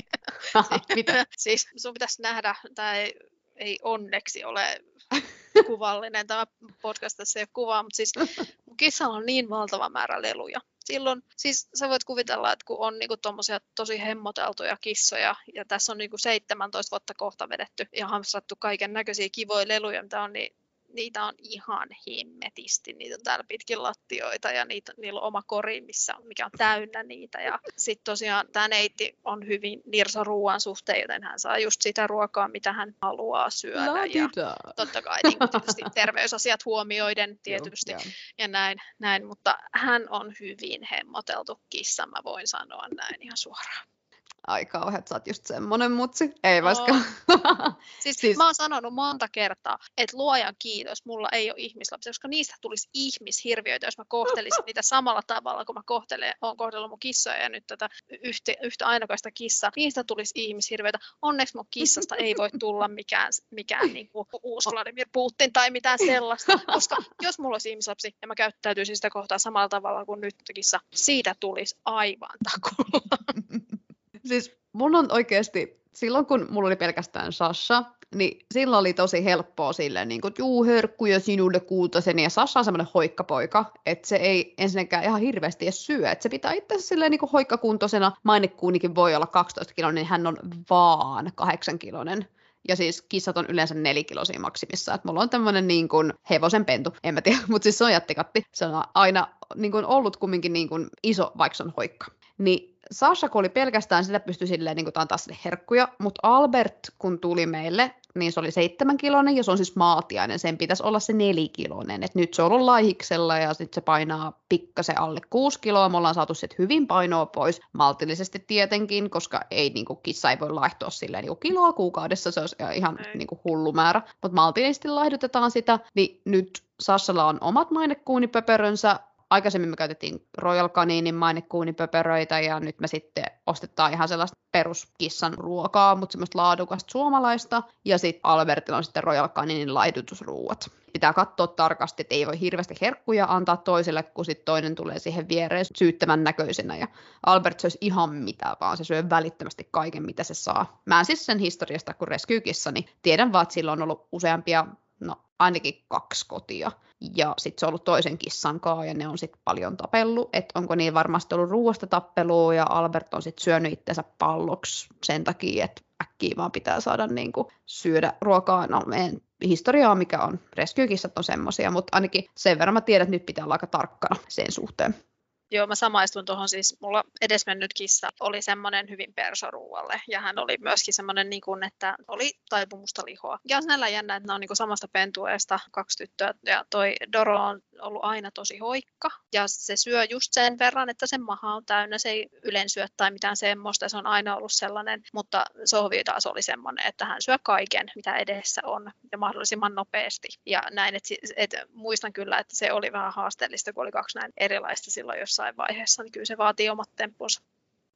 Mitä? siis sun pitäisi nähdä, tai ei onneksi ole kuvallinen tämä podcast, tässä ei ole kuvaa, mutta siis kissalla on niin valtava määrä leluja. Silloin, siis sä voit kuvitella, että kun on niinku tommosia tosi hemmoteltuja kissoja, ja tässä on niinku 17 vuotta kohta vedetty ja hamstrattu kaiken näköisiä kivoja leluja, mitä on, niin niitä on ihan himmetisti. Niitä on täällä pitkin lattioita ja niitä, niillä on oma kori, missä on, mikä on täynnä niitä. Ja sitten tosiaan tämä neiti on hyvin nirsa ruoan suhteen, joten hän saa just sitä ruokaa, mitä hän haluaa syödä. Ja totta kai niin tietysti terveysasiat huomioiden tietysti Joo, ja näin, näin, mutta hän on hyvin hemmoteltu kissa, mä voin sanoa näin ihan suoraan ai kauheat, sä oot just semmonen mutsi. Ei vaikka. siis, siis, mä oon sanonut monta kertaa, että luojan kiitos, mulla ei ole ihmislapsia, koska niistä tulisi ihmishirviöitä, jos mä kohtelisin niitä samalla tavalla, kun mä kohtelen, oon kohdellut mun kissoja ja nyt tätä yhtä, yhtä ainokaista kissaa. Niistä tulisi ihmishirviöitä. Onneksi mun kissasta ei voi tulla mikään, mikään niin kuin uusi Vladimir Putin tai mitään sellaista, koska jos mulla olisi ihmislapsi ja mä käyttäytyisin sitä kohtaa samalla tavalla kuin nyt kissa, siitä tulisi aivan takulla. Siis mun on oikeasti, silloin kun mulla oli pelkästään Sasha, niin silloin oli tosi helppoa silleen, niin kuin, juu, herkkuja sinulle kuutasen, ja Sasha on semmoinen hoikkapoika, että se ei ensinnäkään ihan hirveästi edes syö, että se pitää itse silleen niin kuin hoikkakuntoisena, mainekuunikin voi olla 12 kiloinen, niin hän on vaan 8 kiloinen. Ja siis kissat on yleensä nelikilosia maksimissa. Että mulla on tämmöinen niin kuin hevosen pentu, en mä tiedä, mutta siis se on jättikatti. Se on aina niin kuin ollut kumminkin niin kuin iso, vaikka se on hoikka. Niin Sasha, kun oli pelkästään sitä, pystyi silleen niin antaa sille herkkuja, mutta Albert, kun tuli meille, niin se oli seitsemän kilonen ja se on siis maatiainen. Sen pitäisi olla se nelikilonen. Et nyt se on ollut laihiksella ja sitten se painaa pikkasen alle kuusi kiloa. Me ollaan saatu sitten hyvin painoa pois, maltillisesti tietenkin, koska ei niin kuin, kissa ei voi laihtua silleen niin kuin kiloa kuukaudessa. Se olisi ihan niin kuin, hullu määrä. Mutta maltillisesti laihdutetaan sitä, niin nyt Sassalla on omat mainekuunipöperönsä, aikaisemmin me käytettiin Royal Caninin mainekuunipöperöitä ja nyt me sitten ostetaan ihan sellaista peruskissan ruokaa, mutta semmoista laadukasta suomalaista. Ja sitten Albertilla on sitten Royal Caninin laidutusruuat. Pitää katsoa tarkasti, että ei voi hirveästi herkkuja antaa toiselle, kun sitten toinen tulee siihen viereen syyttävän näköisenä. Ja Albert söisi ihan mitä vaan, se syö välittömästi kaiken, mitä se saa. Mä en siis sen historiasta, kun reskyykissa, niin tiedän vaan, että sillä on ollut useampia ainakin kaksi kotia. Ja sitten se on ollut toisen kissan kanssa ja ne on sitten paljon tapellut. Että onko niin varmasti ollut ruoasta tappelua ja Albert on sitten syönyt itsensä palloksi sen takia, että äkkiä vaan pitää saada niinku syödä ruokaa. No en historiaa, mikä on. Reskyykissat on semmoisia, mutta ainakin sen verran mä tiedän, että nyt pitää olla aika tarkkana sen suhteen. Joo, mä samaistun tuohon. Siis, mulla edesmennyt kissa oli semmoinen hyvin persoruualle ja hän oli myöskin semmoinen, niin kuin, että oli taipumusta lihoa. Ja on näillä jännä, että ne on niin kuin samasta pentueesta kaksi tyttöä. Ja toi Doro on ollut aina tosi hoikka. Ja se syö just sen verran, että sen maha on täynnä, se ei yleensä syö tai mitään semmoista, se on aina ollut sellainen, mutta Sohvi taas oli semmoinen, että hän syö kaiken, mitä edessä on ja mahdollisimman nopeasti. Ja näin, että et, muistan kyllä, että se oli vähän haasteellista, kun oli kaksi näin erilaista silloin jossain vaiheessa, niin kyllä se vaatii omat tempunsa.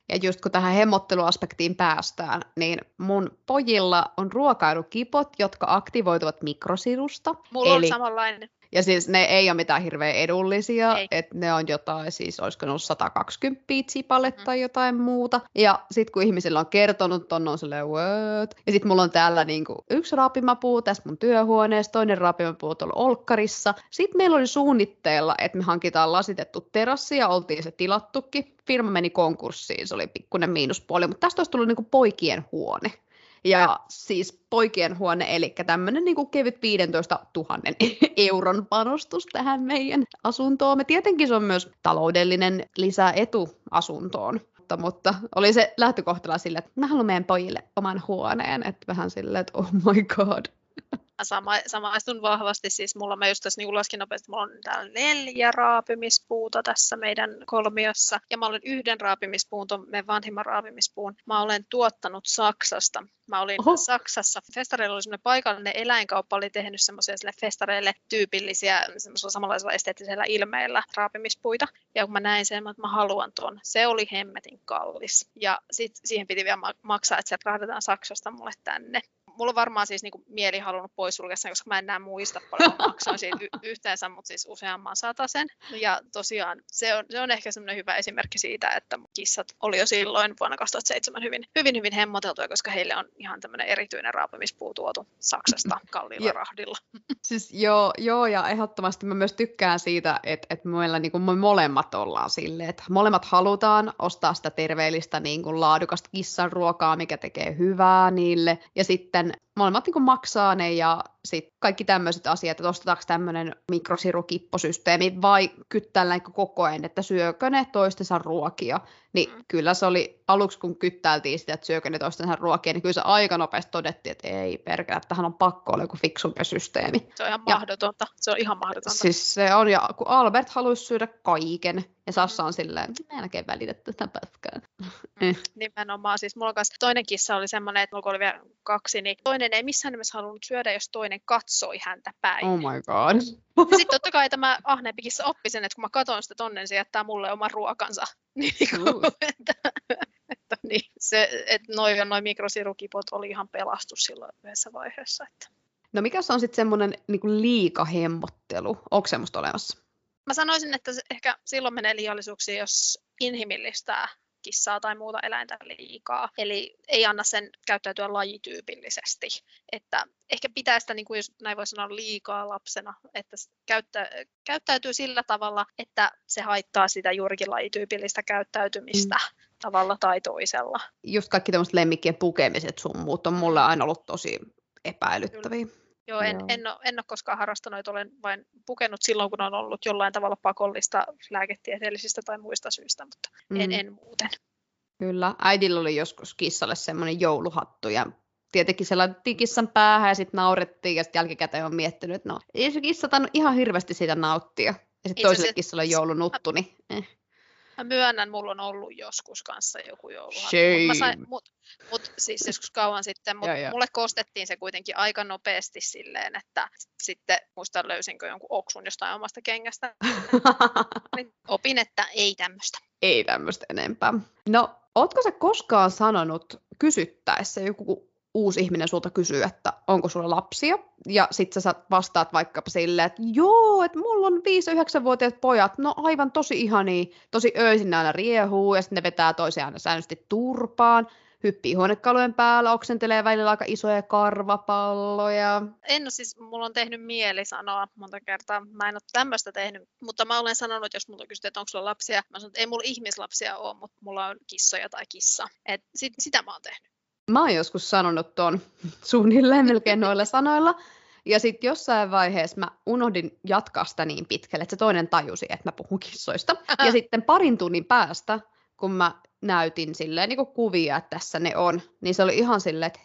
Ja just kun tähän hemmotteluaspektiin päästään, niin mun pojilla on ruokailukipot, jotka aktivoituvat mikrosirusta. Mulla eli... on samanlainen. Ja siis ne ei ole mitään hirveän edullisia, että ne on jotain, siis olisiko ne ollut 120 tsipalle mm. tai jotain muuta. Ja sitten kun ihmisillä on kertonut ton, on silleen, what? Ja sitten mulla on täällä niinku yksi raapimapuu tässä mun työhuoneessa, toinen raapimapuu tuolla Olkkarissa. Sitten meillä oli suunnitteilla, että me hankitaan lasitettu terassi ja oltiin se tilattukin. Firma meni konkurssiin, se oli pikkuinen miinuspuoli, mutta tästä olisi tullut niinku poikien huone. Ja siis poikien huone, eli tämmöinen niin kevyt 15 000 euron panostus tähän meidän asuntoon. Me tietenkin se on myös taloudellinen lisäetu asuntoon, mutta, mutta oli se lähtökohtana sille, että mä haluan meidän pojille oman huoneen, että vähän silleen, että oh my god. Sama, samaistun vahvasti, siis mulla mä just tässä niin laskin nopeasti, mulla on täällä neljä raapimispuuta tässä meidän kolmiossa, ja mä olen yhden raapimispuun, tuon meidän vanhimman raapimispuun, mä olen tuottanut Saksasta. Mä olin Oho. Saksassa, festareilla oli semmoinen paikallinen eläinkauppa, oli tehnyt semmoisia sille festareille tyypillisiä, semmoisella samanlaisella esteettisellä ilmeellä raapimispuita, ja kun mä näin sen, että mä haluan tuon, se oli hemmetin kallis, ja sit siihen piti vielä maksaa, että sieltä rahdataan Saksasta mulle tänne mulla on varmaan siis niin kuin mieli halunnut poissulkea sen, koska mä en enää muista paljon maksoin siitä y- yhteensä, mutta siis useamman sen. Ja tosiaan se on, se on ehkä semmoinen hyvä esimerkki siitä, että kissat oli jo silloin vuonna 2007 hyvin, hyvin, hyvin hemmoteltuja, koska heille on ihan tämmöinen erityinen raapimispuu tuotu Saksasta kalliilla ja, rahdilla. Siis joo, joo, ja ehdottomasti mä myös tykkään siitä, että, että meillä niin kuin me molemmat ollaan silleen, että molemmat halutaan ostaa sitä terveellistä niin kuin laadukasta kissan ruokaa, mikä tekee hyvää niille, ja sitten molemmat niin maksaa ne ja sitten kaikki tämmöiset asiat, että ostetaanko tämmöinen mikrosirukipposysteemi vai kyttäillään koko ajan, että syökö ne toistensa ruokia. Niin mm. kyllä se oli aluksi, kun kyttäiltiin sitä, että syökö ne toistensa ruokia, niin kyllä se aika nopeasti todettiin, että ei perkele, että tähän on pakko olla joku fiksumpi systeemi. Se on ihan mahdotonta. Ja, se on ihan mahdotonta. Siis se on, ja kun Albert haluaisi syödä kaiken, ja Sassa on silleen, mä en oikein välitä tätä pätkää. Mm. Nimenomaan. Siis mulla kanssa toinen kissa oli semmoinen, että mulla oli vielä kaksi, niin toinen ei missään nimessä halunnut syödä, jos toinen katsoi häntä päin. Oh my god. Sitten totta kai tämä ahneempi kissa oppi sen, että kun mä katon sitä tonnen, se jättää mulle oman ruokansa. Niin, uh. että, että niin, se, että noin noi mikrosirukipot oli ihan pelastus silloin yhdessä vaiheessa. Että. No mikä se on sitten semmoinen niin liikahemmottelu? Onko semmoista olemassa? Mä sanoisin, että ehkä silloin menee liiallisuuksiin, jos inhimillistää kissaa tai muuta eläintä liikaa. Eli ei anna sen käyttäytyä lajityypillisesti. Että ehkä pitää sitä, niin kuin jos näin voi sanoa, liikaa lapsena, että käyttä, käyttäytyy sillä tavalla, että se haittaa sitä juurikin lajityypillistä käyttäytymistä. Mm tavalla tai toisella. Just kaikki tämmöiset lemmikkien pukemiset sun muut on mulle aina ollut tosi epäilyttäviä. Kyllä. Joo, en, Joo. En, ole, en ole koskaan harrastanut, olen vain pukenut silloin, kun on ollut jollain tavalla pakollista lääketieteellisistä tai muista syistä, mutta mm. en, en muuten. Kyllä. Äidillä oli joskus kissalle semmoinen jouluhattu ja tietenkin se laitettiin kissan päähän ja sitten naurettiin ja sitten jälkikäteen on miettinyt, että no ei se kissa tainnut ihan hirveästi siitä nauttia. Ja sitten toiselle se... kissalle joulunuttu, niin eh. Mä myönnän, mulla on ollut joskus kanssa joku jouluhattu. Mutta mut, mut, siis joskus kauan sitten, mutta mulle kostettiin se kuitenkin aika nopeasti silleen, että sitten muistan löysinkö jonkun oksun jostain omasta kengästä. niin opin, että ei tämmöistä. Ei tämmöistä enempää. No, ootko sä koskaan sanonut kysyttäessä joku uusi ihminen sulta kysyy, että onko sulla lapsia, ja sitten sä vastaat vaikkapa silleen, että joo, että mulla on 5-9-vuotiaat pojat, no aivan tosi ihani, tosi öisin aina riehuu, ja sitten ne vetää toisiaan säännöllisesti turpaan, hyppii huonekalujen päällä, oksentelee välillä aika isoja karvapalloja. En ole siis, mulla on tehnyt mieli sanoa monta kertaa, mä en ole tämmöistä tehnyt, mutta mä olen sanonut, jos mulla kysytään, että onko sulla lapsia, mä sanon, että ei mulla ihmislapsia ole, mutta mulla on kissoja tai kissa. Et sit, sitä mä oon tehnyt. Mä oon joskus sanonut tuon suunnilleen melkein noilla sanoilla. Ja sitten jossain vaiheessa mä unohdin jatkaa sitä niin pitkälle, että se toinen tajusi, että mä puhun kissoista. Ja sitten parin tunnin päästä, kun mä näytin silleen niin kuvia, että tässä ne on, niin se oli ihan silleen, että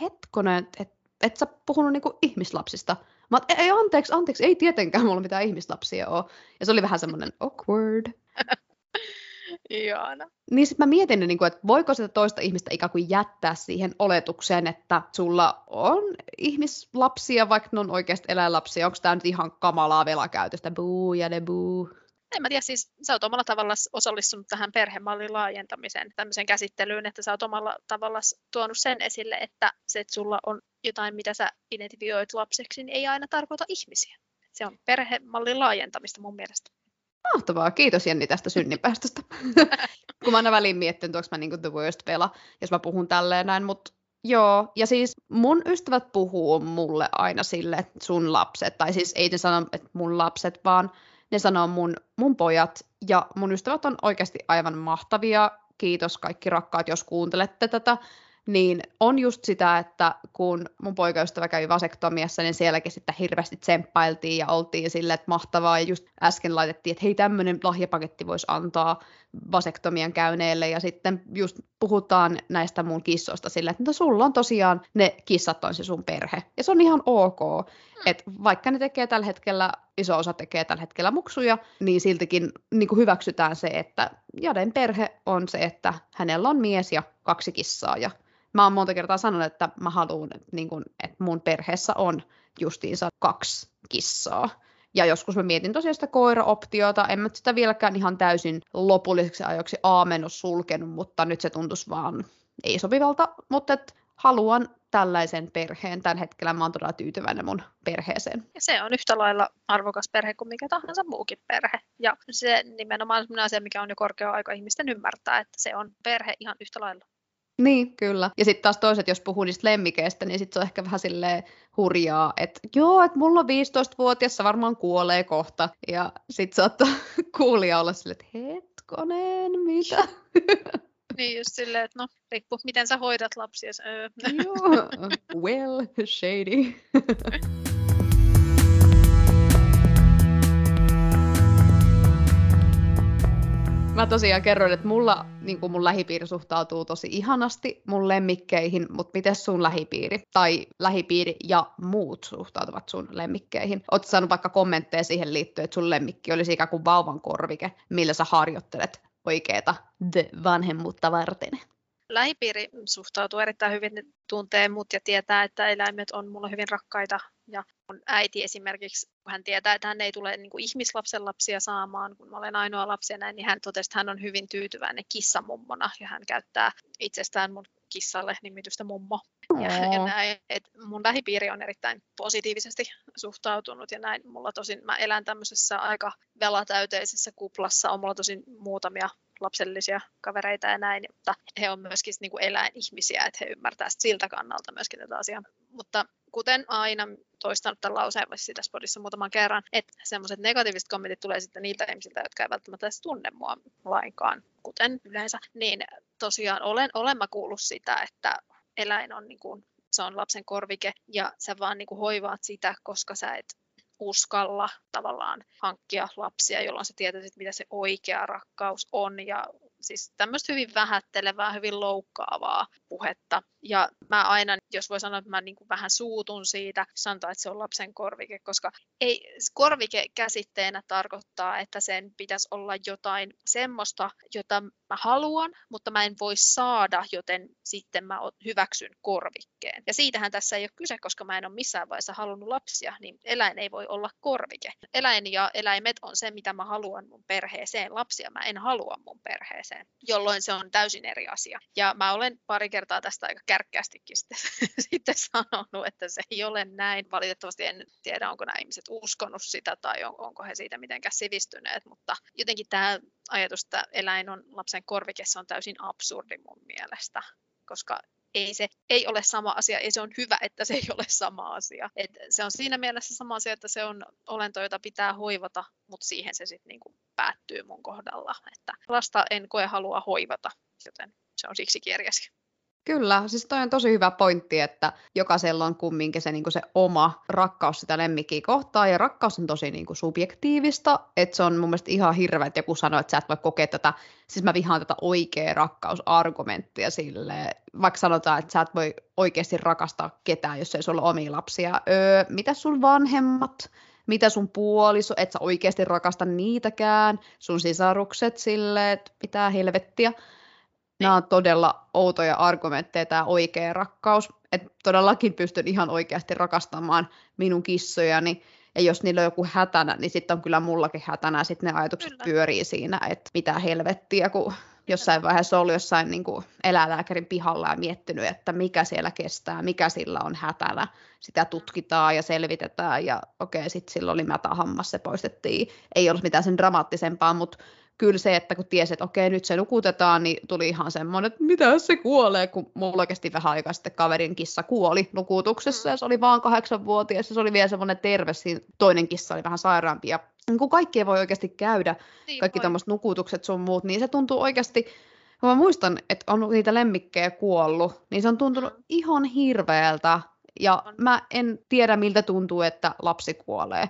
hetkonen, että et sä puhunut niin ihmislapsista. Mä oon, ei anteeksi, anteeksi, ei tietenkään mulla mitään ihmislapsia ole. Ja se oli vähän semmoinen awkward. Ihana. Niin sitten mä mietin, niin kuin, että voiko sitä toista ihmistä ikään kuin jättää siihen oletukseen, että sulla on ihmislapsia, vaikka ne on oikeasti eläinlapsia. Onko tämä nyt ihan kamalaa velakäytöstä? Buu ja de buu. En mä tiedä, siis sä oot omalla tavalla osallistunut tähän perhemallin laajentamiseen, tämmöiseen käsittelyyn, että sä oot omalla tavalla tuonut sen esille, että se, että sulla on jotain, mitä sä identifioit lapseksi, niin ei aina tarkoita ihmisiä. Se on perhemallin laajentamista mun mielestä. Mahtavaa, kiitos Jenni tästä synninpäästöstä. Kun mä aina väliin miettinyt, onko mä niinku the worst vela, jos mä puhun tälleen näin, mutta joo. Ja siis mun ystävät puhuu mulle aina sille, että sun lapset, tai siis ei ne sano, että mun lapset, vaan ne sanoo mun, mun pojat, ja mun ystävät on oikeasti aivan mahtavia. Kiitos kaikki rakkaat, jos kuuntelette tätä niin on just sitä, että kun mun poikaystävä kävi vasektomiassa, niin sielläkin sitten hirveästi tsemppailtiin ja oltiin silleen, että mahtavaa. Ja just äsken laitettiin, että hei, tämmöinen lahjapaketti voisi antaa vasektomian käyneelle. Ja sitten just puhutaan näistä mun kissoista silleen, että no sulla on tosiaan ne kissat on se sun perhe. Ja se on ihan ok. Hmm. Että vaikka ne tekee tällä hetkellä, iso osa tekee tällä hetkellä muksuja, niin siltikin niin kuin hyväksytään se, että Jaden perhe on se, että hänellä on mies ja kaksi kissaa ja mä oon monta kertaa sanonut, että mä haluan, että, niin kun, että mun perheessä on justiinsa kaksi kissaa. Ja joskus mä mietin tosiaan sitä koiraoptiota, en mä sitä vieläkään ihan täysin lopulliseksi ajoksi aamen sulkenut, mutta nyt se tuntuisi vaan ei sopivalta, mutta et haluan tällaisen perheen. Tällä hetkellä mä oon todella tyytyväinen mun perheeseen. Ja se on yhtä lailla arvokas perhe kuin mikä tahansa muukin perhe. Ja se nimenomaan on asia, mikä on jo korkea aika ihmisten ymmärtää, että se on perhe ihan yhtä lailla. Niin, kyllä. Ja sitten taas toiset, jos puhuu niistä lemmikeistä, niin sitten se on ehkä vähän silleen hurjaa, että joo, että mulla on 15-vuotias, varmaan kuolee kohta. Ja sitten saattaa kuulija olla silleen, että hetkonen, mitä? Niin, just silleen, että no, riippuu, miten sä hoidat lapsia. Joo, well, shady. Mä tosiaan kerroin, että mulla niin kuin mun lähipiiri suhtautuu tosi ihanasti mun lemmikkeihin, mutta miten sun lähipiiri tai lähipiiri ja muut suhtautuvat sun lemmikkeihin? Oot saanut vaikka kommentteja siihen liittyen, että sun lemmikki olisi ikään kuin vauvan korvike, millä sä harjoittelet oikeeta vanhemmuutta varten? Lähipiiri suhtautuu erittäin hyvin, tuntee mut ja tietää, että eläimet on mulle hyvin rakkaita ja mun äiti esimerkiksi, kun hän tietää, että hän ei tule niin kuin ihmislapsen lapsia saamaan, kun mä olen ainoa lapsi näin, niin hän totesi, että hän on hyvin tyytyväinen kissamummona ja hän käyttää itsestään mun kissalle nimitystä mummo. Ja, ja näin, et mun lähipiiri on erittäin positiivisesti suhtautunut ja näin. Mulla tosin, mä elän tämmöisessä aika velatäyteisessä kuplassa, on mulla tosin muutamia lapsellisia kavereita ja näin, mutta he on myöskin niin kuin eläinihmisiä, että he ymmärtävät siltä kannalta myöskin tätä asiaa. Mutta kuten aina toistanut tämän lauseen sitä podissa muutaman kerran, että semmoiset negatiiviset kommentit tulee sitten niiltä ihmisiltä, jotka eivät välttämättä edes tunne mua lainkaan, kuten yleensä, niin tosiaan olen, olen mä kuullut sitä, että eläin on niin kuin, se on lapsen korvike ja sä vaan niin kuin hoivaat sitä, koska sä et uskalla tavallaan hankkia lapsia, jolloin sä tietäisit, mitä se oikea rakkaus on ja siis tämmöistä hyvin vähättelevää, hyvin loukkaavaa puhetta. Ja mä aina, jos voi sanoa, että mä niin kuin vähän suutun siitä, sanotaan, että se on lapsen korvike, koska ei, korvike käsitteenä tarkoittaa, että sen pitäisi olla jotain semmoista, jota mä haluan, mutta mä en voi saada, joten sitten mä hyväksyn korvikkeen. Ja siitähän tässä ei ole kyse, koska mä en ole missään vaiheessa halunnut lapsia, niin eläin ei voi olla korvike. Eläin ja eläimet on se, mitä mä haluan mun perheeseen. Lapsia mä en halua mun perheeseen, jolloin se on täysin eri asia. Ja mä olen pari kertaa tästä aika kärkkäästikin sitten, sitten sanonut, että se ei ole näin. Valitettavasti en tiedä, onko nämä ihmiset uskonut sitä tai on, onko he siitä mitenkään sivistyneet, mutta jotenkin tämä ajatus, että eläin on lapsen korvike, se on täysin absurdi mun mielestä, koska ei se ei ole sama asia, ei se on hyvä, että se ei ole sama asia. Et se on siinä mielessä sama asia, että se on olento, jota pitää hoivata, mutta siihen se sitten niinku päättyy mun kohdalla. Että lasta en koe halua hoivata, joten se on siksi kirjasi. Kyllä, siis toi on tosi hyvä pointti, että jokaisella on kumminkin se, niin se oma rakkaus sitä lemmikkiä kohtaan, ja rakkaus on tosi niin kuin subjektiivista, että se on mun mielestä ihan hirveä, että joku sanoo, että sä et voi kokea tätä, siis mä vihaan tätä oikea rakkausargumenttia sille, vaikka sanotaan, että sä et voi oikeasti rakastaa ketään, jos ei sulla ole omia lapsia. Öö, mitä sun vanhemmat? mitä sun puoliso, et sä oikeasti rakasta niitäkään, sun sisarukset silleen, että pitää helvettiä. Nämä on todella outoja argumentteja, tämä oikea rakkaus. Että todellakin pystyn ihan oikeasti rakastamaan minun kissojani. Ja jos niillä on joku hätänä, niin sitten on kyllä mullakin hätänä. Sitten ne ajatukset kyllä. pyörii siinä, että mitä helvettiä, kun jossain vaiheessa ollut jossain niin kuin eläinlääkärin pihalla ja miettinyt, että mikä siellä kestää, mikä sillä on hätänä. Sitä tutkitaan ja selvitetään ja okei, sitten silloin oli mätähammas, se poistettiin. Ei ollut mitään sen dramaattisempaa, mutta kyllä se, että kun tiesi, että okei, nyt se nukutetaan, niin tuli ihan semmoinen, että mitä se kuolee, kun mulla kesti vähän aikaa sitten kaverin kissa kuoli nukutuksessa, ja se oli vaan kahdeksanvuotias, ja se oli vielä semmoinen terve, toinen kissa oli vähän sairaampi, ja niin kun kaikki voi oikeasti käydä, niin kaikki tämmöiset nukutukset sun muut, niin se tuntuu oikeasti, kun mä muistan, että on niitä lemmikkejä kuollut, niin se on tuntunut mm. ihan hirveältä, ja mä en tiedä, miltä tuntuu, että lapsi kuolee.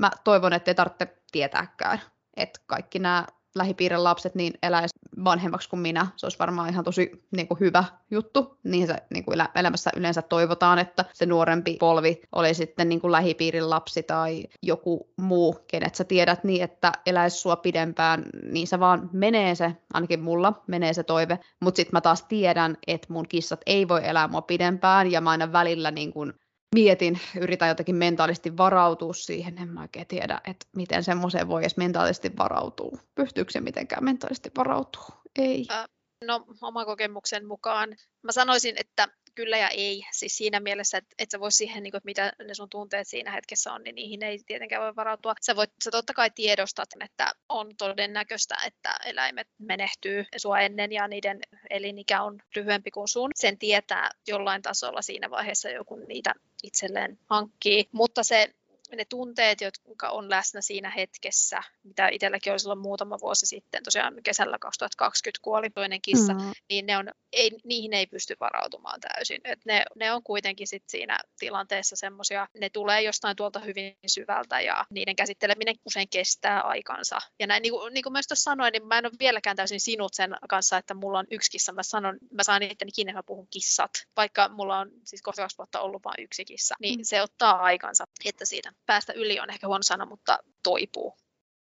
Mä toivon, että ei tarvitse tietääkään, että kaikki nämä lähipiirin lapset niin eläisi vanhemmaksi kuin minä. Se olisi varmaan ihan tosi niin kuin hyvä juttu. Niin se niin kuin elämässä yleensä toivotaan, että se nuorempi polvi oli sitten niin kuin lähipiirin lapsi tai joku muu, kenet sä tiedät niin, että eläisi sua pidempään, niin se vaan menee se, ainakin mulla menee se toive. Mutta sitten mä taas tiedän, että mun kissat ei voi elää mua pidempään ja mä aina välillä niin kuin mietin, yritän jotenkin mentaalisesti varautua siihen, en mä oikein tiedä, että miten semmoiseen voi edes mentaalisesti varautua. Pystyykö se mitenkään mentaalisesti varautua? Ei. No, oman kokemuksen mukaan mä sanoisin, että kyllä ja ei. Siis siinä mielessä, että et sä voi siihen, niin kuin, mitä ne sun tunteet siinä hetkessä on, niin niihin ei tietenkään voi varautua. Sä, voit, sä totta kai tiedostat, että on todennäköistä, että eläimet menehtyy sua ennen ja niiden elinikä on lyhyempi kuin sun. Sen tietää jollain tasolla siinä vaiheessa joku niitä itselleen hankkii. Mutta se ne tunteet, jotka on läsnä siinä hetkessä, mitä itselläkin oli silloin muutama vuosi sitten, tosiaan kesällä 2020 kuoli toinen kissa, mm. niin ne on, ei, niihin ei pysty varautumaan täysin. Et ne, ne on kuitenkin sit siinä tilanteessa semmoisia, ne tulee jostain tuolta hyvin syvältä ja niiden käsitteleminen usein kestää aikansa. Ja näin, niin kuin, niin kuin myös tuossa sanoin, niin mä en ole vieläkään täysin sinut sen kanssa, että mulla on yksi kissa. Mä sanon, mä saan itteni kiinni, että mä puhun kissat, vaikka mulla on siis kohta kaksi vuotta ollut vain yksi kissa. Niin mm. se ottaa aikansa, että siitä päästä yli on ehkä huono sana, mutta toipuu.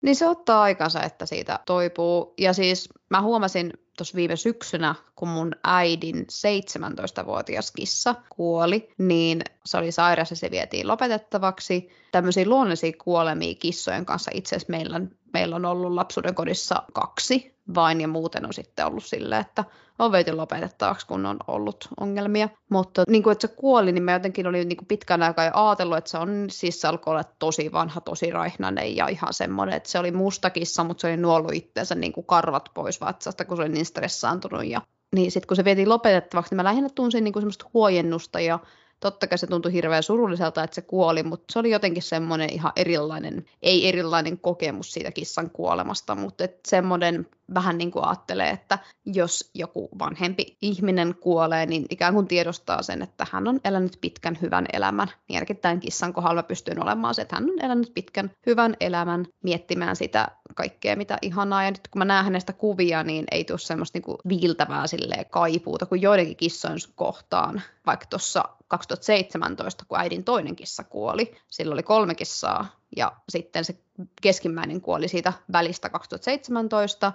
Niin se ottaa aikansa, että siitä toipuu. Ja siis mä huomasin tuossa viime syksynä, kun mun äidin 17-vuotias kissa kuoli, niin se oli sairas ja se vietiin lopetettavaksi. Tämmöisiä luonnollisia kuolemia kissojen kanssa itse asiassa meillä, meillä on ollut lapsuuden kodissa kaksi vain ja muuten on sitten ollut silleen, että on veity lopetettavaksi, kun on ollut ongelmia. Mutta niin kuin, että se kuoli, niin mä jotenkin olin niin kuin pitkän aikaa jo ajatellut, että se on siis alkoi olla tosi vanha, tosi raihnainen ja ihan semmoinen, että se oli mustakissa, mutta se oli nuollut itseensä niin kuin karvat pois vatsasta, kun se oli niin stressaantunut. Ja niin sitten kun se vietiin lopetettavaksi, niin mä lähinnä tunsin niin kuin semmoista huojennusta ja totta kai se tuntui hirveän surulliselta, että se kuoli, mutta se oli jotenkin semmoinen ihan erilainen, ei erilainen kokemus siitä kissan kuolemasta, mutta et semmoinen vähän niin kuin ajattelee, että jos joku vanhempi ihminen kuolee, niin ikään kuin tiedostaa sen, että hän on elänyt pitkän hyvän elämän. Niin kissan kohdalla pystyn olemaan se, että hän on elänyt pitkän hyvän elämän miettimään sitä kaikkea mitä ihanaa. Ja nyt kun mä näen hänestä kuvia, niin ei tule semmoista niinku viiltävää kaipuuta kuin joidenkin kissojen kohtaan. Vaikka tuossa 2017, kun äidin toinen kissa kuoli, sillä oli kolme kissaa ja sitten se keskimmäinen kuoli siitä välistä 2017,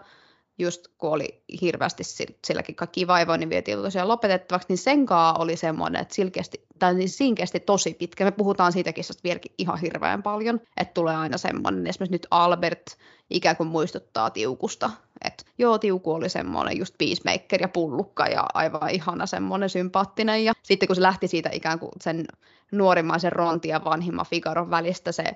just kun oli hirveästi silläkin kaikki vaivoja, niin vietiin tosiaan lopetettavaksi, niin sen oli semmoinen, että silkeästi, tai niin siinä kesti tosi pitkä. Me puhutaan siitä kissasta vieläkin ihan hirveän paljon, että tulee aina semmoinen, esimerkiksi nyt Albert ikään kuin muistuttaa tiukusta, että joo, tiuku oli semmoinen just peacemaker ja pullukka ja aivan ihana semmoinen sympaattinen, ja sitten kun se lähti siitä ikään kuin sen nuorimmaisen Ronti ja vanhimman Figaron välistä se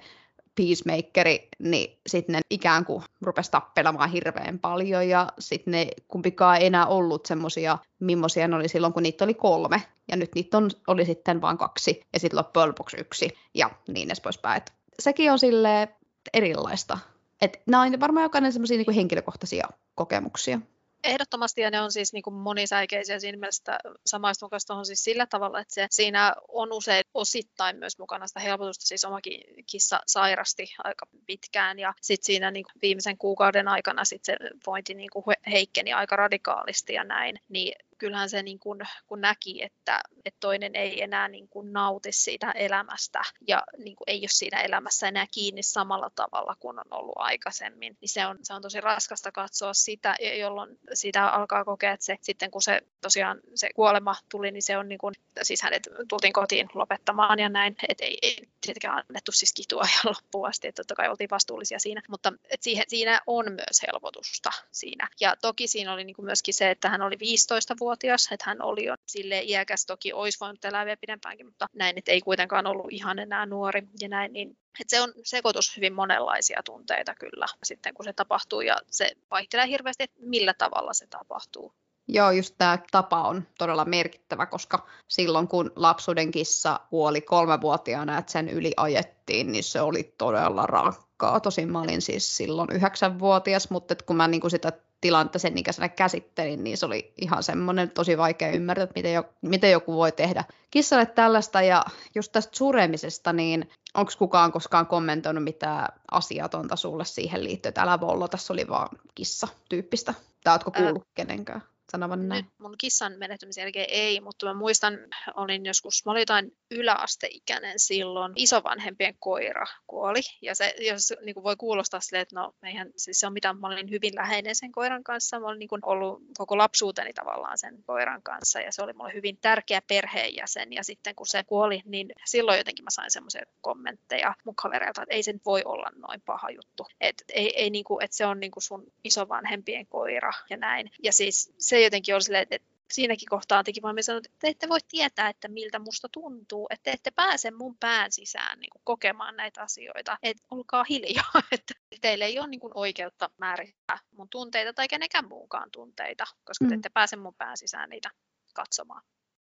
Peacemakeri, niin sitten ne ikään kuin rupesi tappelemaan hirveän paljon ja sitten ne kumpikaan ei enää ollut semmoisia, millaisia ne oli silloin, kun niitä oli kolme ja nyt niitä on, oli sitten vain kaksi ja sitten loppujen lopuksi yksi ja niin edes poispäin. Et sekin on sille erilaista. Et nämä on varmaan jokainen semmoisia niin henkilökohtaisia kokemuksia. Ehdottomasti, ja ne on siis niin kuin monisäikeisiä siinä mielessä samaistun tuohon siis sillä tavalla, että se, siinä on usein osittain myös mukana sitä helpotusta, siis omakin kissa sairasti aika pitkään, ja sitten siinä niin kuin viimeisen kuukauden aikana sit se vointi niin kuin heikkeni aika radikaalisti ja näin, niin kyllähän se niin kuin, kun näki, että, että toinen ei enää niin kuin nauti siitä elämästä ja niin kuin ei ole siinä elämässä enää kiinni samalla tavalla kuin on ollut aikaisemmin, niin se on, se on tosi raskasta katsoa sitä, jolloin sitä alkaa kokea, että se, sitten kun se tosiaan se kuolema tuli, niin se on niin kuin, siis hänet tultiin kotiin lopettamaan ja näin, että ei, ei tietenkään annettu siis kitua ja loppuun asti, että totta kai oltiin vastuullisia siinä, mutta että siihen, siinä on myös helpotusta siinä. Ja toki siinä oli niin kuin myöskin se, että hän oli 15 vuotta vuotias että hän oli jo sille iäkäs, toki olisi voinut elää vielä pidempäänkin, mutta näin, että ei kuitenkaan ollut ihan enää nuori ja näin, niin että se on sekoitus hyvin monenlaisia tunteita kyllä sitten, kun se tapahtuu ja se vaihtelee hirveästi, että millä tavalla se tapahtuu. Joo, just tämä tapa on todella merkittävä, koska silloin kun lapsuuden kissa kuoli kolmevuotiaana, että sen yli ajettiin, niin se oli todella rankkaa. Tosin mä olin siis silloin yhdeksänvuotias, mutta kun mä niin kuin sitä tilannetta sen ikäisenä käsittelin, niin se oli ihan semmoinen tosi vaikea ymmärtää, että miten, jo, miten joku voi tehdä kissalle tällaista. Ja just tästä suremisesta, niin onko kukaan koskaan kommentoinut mitään asiatonta sulle siihen liittyen, että älä vollo, tässä oli vaan kissa tyyppistä. Tai ootko kuullut Ää... kenenkään? Sanovan näin? Nyt mun kissan menehtymisen jälkeen ei, mutta mä muistan, olin joskus, mä olin jotain yläasteikäinen silloin, isovanhempien koira kuoli. Ja se jos, niin kuin voi kuulostaa silleen, että no eihän siis se on mitään, mä olin hyvin läheinen sen koiran kanssa. Mä olin niin kuin ollut koko lapsuuteni tavallaan sen koiran kanssa ja se oli mulle hyvin tärkeä perheenjäsen. Ja sitten kun se kuoli, niin silloin jotenkin mä sain semmoisia kommentteja mun kavereilta, että ei se voi olla noin paha juttu. Että ei, ei niin kuin, että se on niin kuin sun isovanhempien koira ja näin. Ja siis se jotenkin oli silleen, että siinäkin kohtaa teki vaan sanoin, että te ette voi tietää, että miltä musta tuntuu, että te ette pääse mun pään sisään niin kuin, kokemaan näitä asioita, että olkaa hiljaa, että teille ei ole niin kuin, oikeutta määrittää mun tunteita tai kenenkään muunkaan tunteita, koska te mm. ette pääse mun pään sisään niitä katsomaan.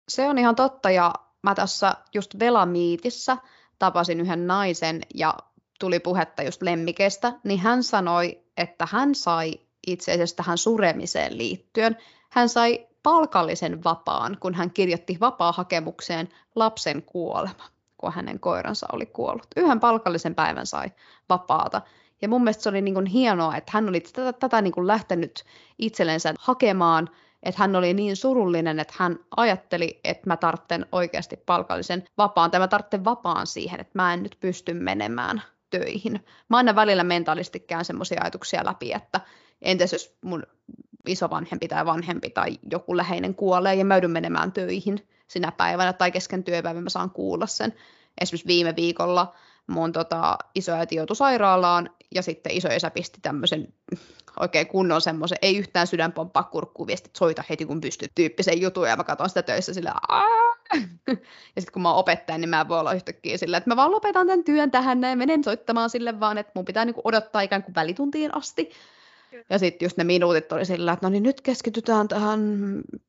Se on ihan totta ja mä tässä just Velamiitissä tapasin yhden naisen ja tuli puhetta just lemmikestä, niin hän sanoi, että hän sai itse asiassa tähän suremiseen liittyen, hän sai palkallisen vapaan, kun hän kirjoitti vapaa-hakemukseen lapsen kuolema, kun hänen koiransa oli kuollut. Yhden palkallisen päivän sai vapaata. Ja mun mielestä se oli niin kuin hienoa, että hän oli tätä, tätä niin kuin lähtenyt itsellensä hakemaan, että hän oli niin surullinen, että hän ajatteli, että mä tartten oikeasti palkallisen vapaan, tai mä tartten vapaan siihen, että mä en nyt pysty menemään töihin. Mä aina välillä mentaalisti käyn semmoisia ajatuksia läpi, että entäs jos mun isovanhempi tai vanhempi tai joku läheinen kuolee ja mä joudun menemään töihin sinä päivänä tai kesken työpäivän mä saan kuulla sen. Esimerkiksi viime viikolla mun tota, isoäiti joutui sairaalaan ja sitten isoisä pisti tämmöisen oikein kunnon semmoisen, ei yhtään sydänpomppaa viestit, soita heti kun pystyt tyyppisen jutun ja mä katson sitä töissä sillä ja sitten kun mä oon opettaja, niin mä voin olla yhtäkkiä sillä, että mä vaan lopetan tämän työn tähän ja menen soittamaan sille vaan, että mun pitää niinku odottaa ikään kuin välituntiin asti. Ja sitten just ne minuutit oli sillä, että no niin nyt keskitytään tähän,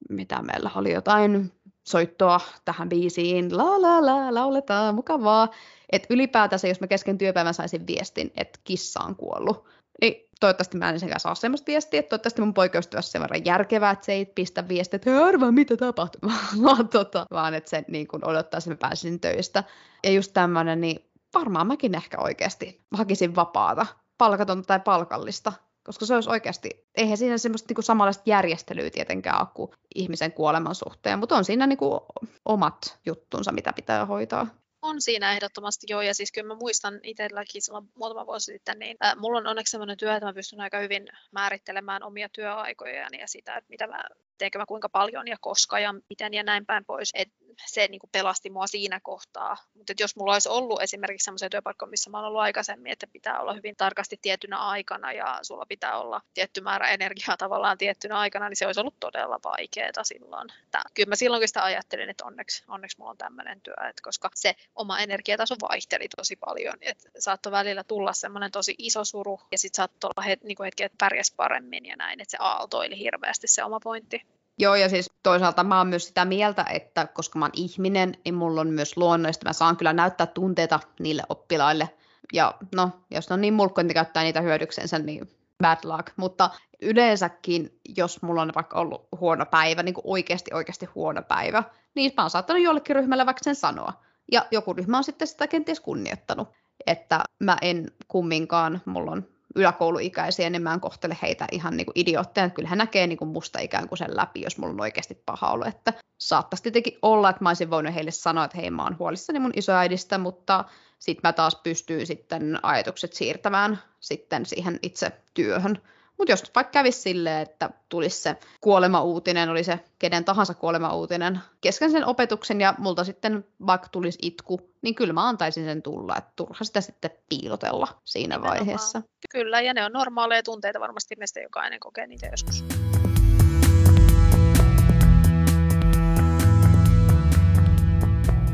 mitä meillä oli jotain soittoa tähän biisiin, la la la, lauletaan, mukavaa. Että ylipäätänsä, jos mä kesken työpäivän saisin viestin, että kissa on kuollut, niin toivottavasti mä en senkään saa semmoista viestiä, että toivottavasti mun poikkeustyössä sen verran järkevää, että se ei pistä viestiä, että arvaa mitä tapahtuu, vaan, tota, vaan että se niin kun odottaa, että mä pääsisin töistä. Ja just tämmöinen, niin varmaan mäkin ehkä oikeasti hakisin vapaata palkatonta tai palkallista, koska se olisi oikeasti, eihän siinä semmoista niin samanlaista järjestelyä tietenkään ole kuin ihmisen kuoleman suhteen, mutta on siinä niin kuin omat juttunsa, mitä pitää hoitaa. On siinä ehdottomasti joo, ja siis kyllä mä muistan itselläkin silloin muutama vuosi sitten, niin äh, mulla on onneksi sellainen työ, että mä pystyn aika hyvin määrittelemään omia työaikojani ja sitä, että mitä mä teenkö mä kuinka paljon ja koska ja miten ja näin päin pois. Et se niin kuin pelasti mua siinä kohtaa. Mutta jos mulla olisi ollut esimerkiksi sellaisia työpaikkoja, missä mä olen ollut aikaisemmin, että pitää olla hyvin tarkasti tiettynä aikana ja sulla pitää olla tietty määrä energiaa tavallaan tiettynä aikana, niin se olisi ollut todella vaikeaa silloin. Tää, kyllä mä silloinkin sitä ajattelin, että onneksi, onneksi mulla on tämmöinen työ, että koska se oma energiataso vaihteli tosi paljon. Että saattoi välillä tulla semmoinen tosi iso suru ja sitten saattoi olla het, niin hetki, että pärjäs paremmin ja näin, että se aaltoili hirveästi se oma pointti. Joo, ja siis toisaalta mä oon myös sitä mieltä, että koska mä oon ihminen, niin mulla on myös luonnollista, mä saan kyllä näyttää tunteita niille oppilaille. Ja no, jos ne on niin mulkkoja, käyttää niitä hyödyksensä, niin bad luck. Mutta yleensäkin, jos mulla on vaikka ollut huono päivä, niin kuin oikeasti oikeasti huono päivä, niin mä oon saattanut jollekin ryhmälle vaikka sen sanoa. Ja joku ryhmä on sitten sitä kenties kunnioittanut. Että mä en kumminkaan, mulla on yläkouluikäisiä, niin mä en kohtele heitä ihan niin kuin idiootteja. Kyllä he näkee niin kuin musta ikään kuin sen läpi, jos mulla on oikeasti paha olo. Että saattaisi tietenkin olla, että mä olisin voinut heille sanoa, että hei mä oon huolissani mun isoäidistä, mutta sitten mä taas pystyin sitten ajatukset siirtämään sitten siihen itse työhön. Mutta jos vaikka kävisi silleen, että tulisi se kuolema-uutinen, oli se kenen tahansa kuolema-uutinen kesken sen opetuksen ja multa sitten vaikka tulisi itku, niin kyllä mä antaisin sen tulla, että turha sitä sitten piilotella siinä Nimenomaan. vaiheessa. Kyllä, ja ne on normaaleja tunteita varmasti meistä jokainen kokee niitä joskus.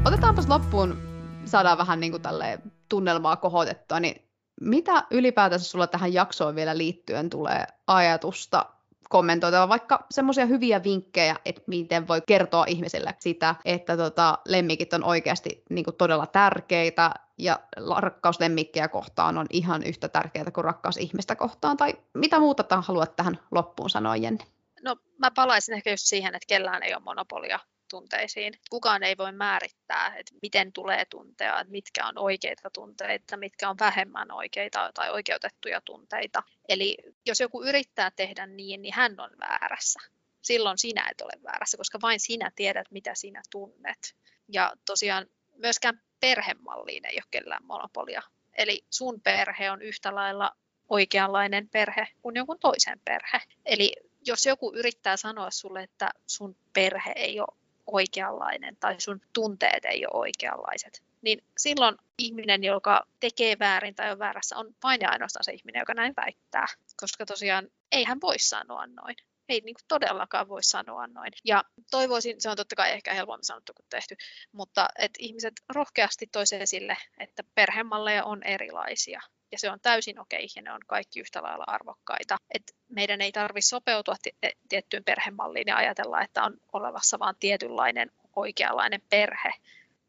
Otetaanpas loppuun, saadaan vähän niin kuin tunnelmaa kohotettua, niin mitä ylipäätänsä sulla tähän jaksoon vielä liittyen tulee ajatusta kommentoitava vaikka semmoisia hyviä vinkkejä, että miten voi kertoa ihmisille sitä, että tota, lemmikit on oikeasti niin kuin todella tärkeitä ja rakkaus lemmikkiä kohtaan on ihan yhtä tärkeää kuin rakkaus ihmistä kohtaan. Tai mitä muuta haluat tähän loppuun sanoa, Jenni? No mä palaisin ehkä just siihen, että kellään ei ole monopolia tunteisiin. Kukaan ei voi määrittää, että miten tulee tuntea, että mitkä on oikeita tunteita, mitkä on vähemmän oikeita tai oikeutettuja tunteita. Eli jos joku yrittää tehdä niin, niin hän on väärässä. Silloin sinä et ole väärässä, koska vain sinä tiedät, mitä sinä tunnet. Ja tosiaan myöskään perhemalliin ei ole kellään monopolia. Eli sun perhe on yhtä lailla oikeanlainen perhe kuin jonkun toisen perhe. Eli jos joku yrittää sanoa sulle, että sun perhe ei ole oikeanlainen tai sun tunteet ei ole oikeanlaiset, niin silloin ihminen, joka tekee väärin tai on väärässä, on vain ja ainoastaan se ihminen, joka näin väittää. Koska tosiaan ei hän voi sanoa noin. Ei niin kuin todellakaan voi sanoa noin. Ja toivoisin, se on totta kai ehkä helpommin sanottu kuin tehty, mutta että ihmiset rohkeasti toiseen esille, että perhemalleja on erilaisia ja se on täysin okei ja ne on kaikki yhtä lailla arvokkaita. Et meidän ei tarvitse sopeutua tiettyyn perhemalliin ja ajatella, että on olevassa vain tietynlainen oikeanlainen perhe,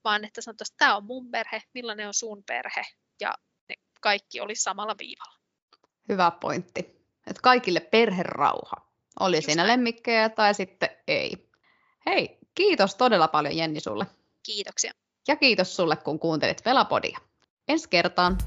vaan että sanotaan, että tämä on mun perhe, millainen on sun perhe ja ne kaikki olisi samalla viivalla. Hyvä pointti. Että kaikille perherauha. Oli Just siinä näin. lemmikkejä tai sitten ei. Hei, kiitos todella paljon Jenni sulle. Kiitoksia. Ja kiitos sulle, kun kuuntelit Velapodia. Ensi kertaan.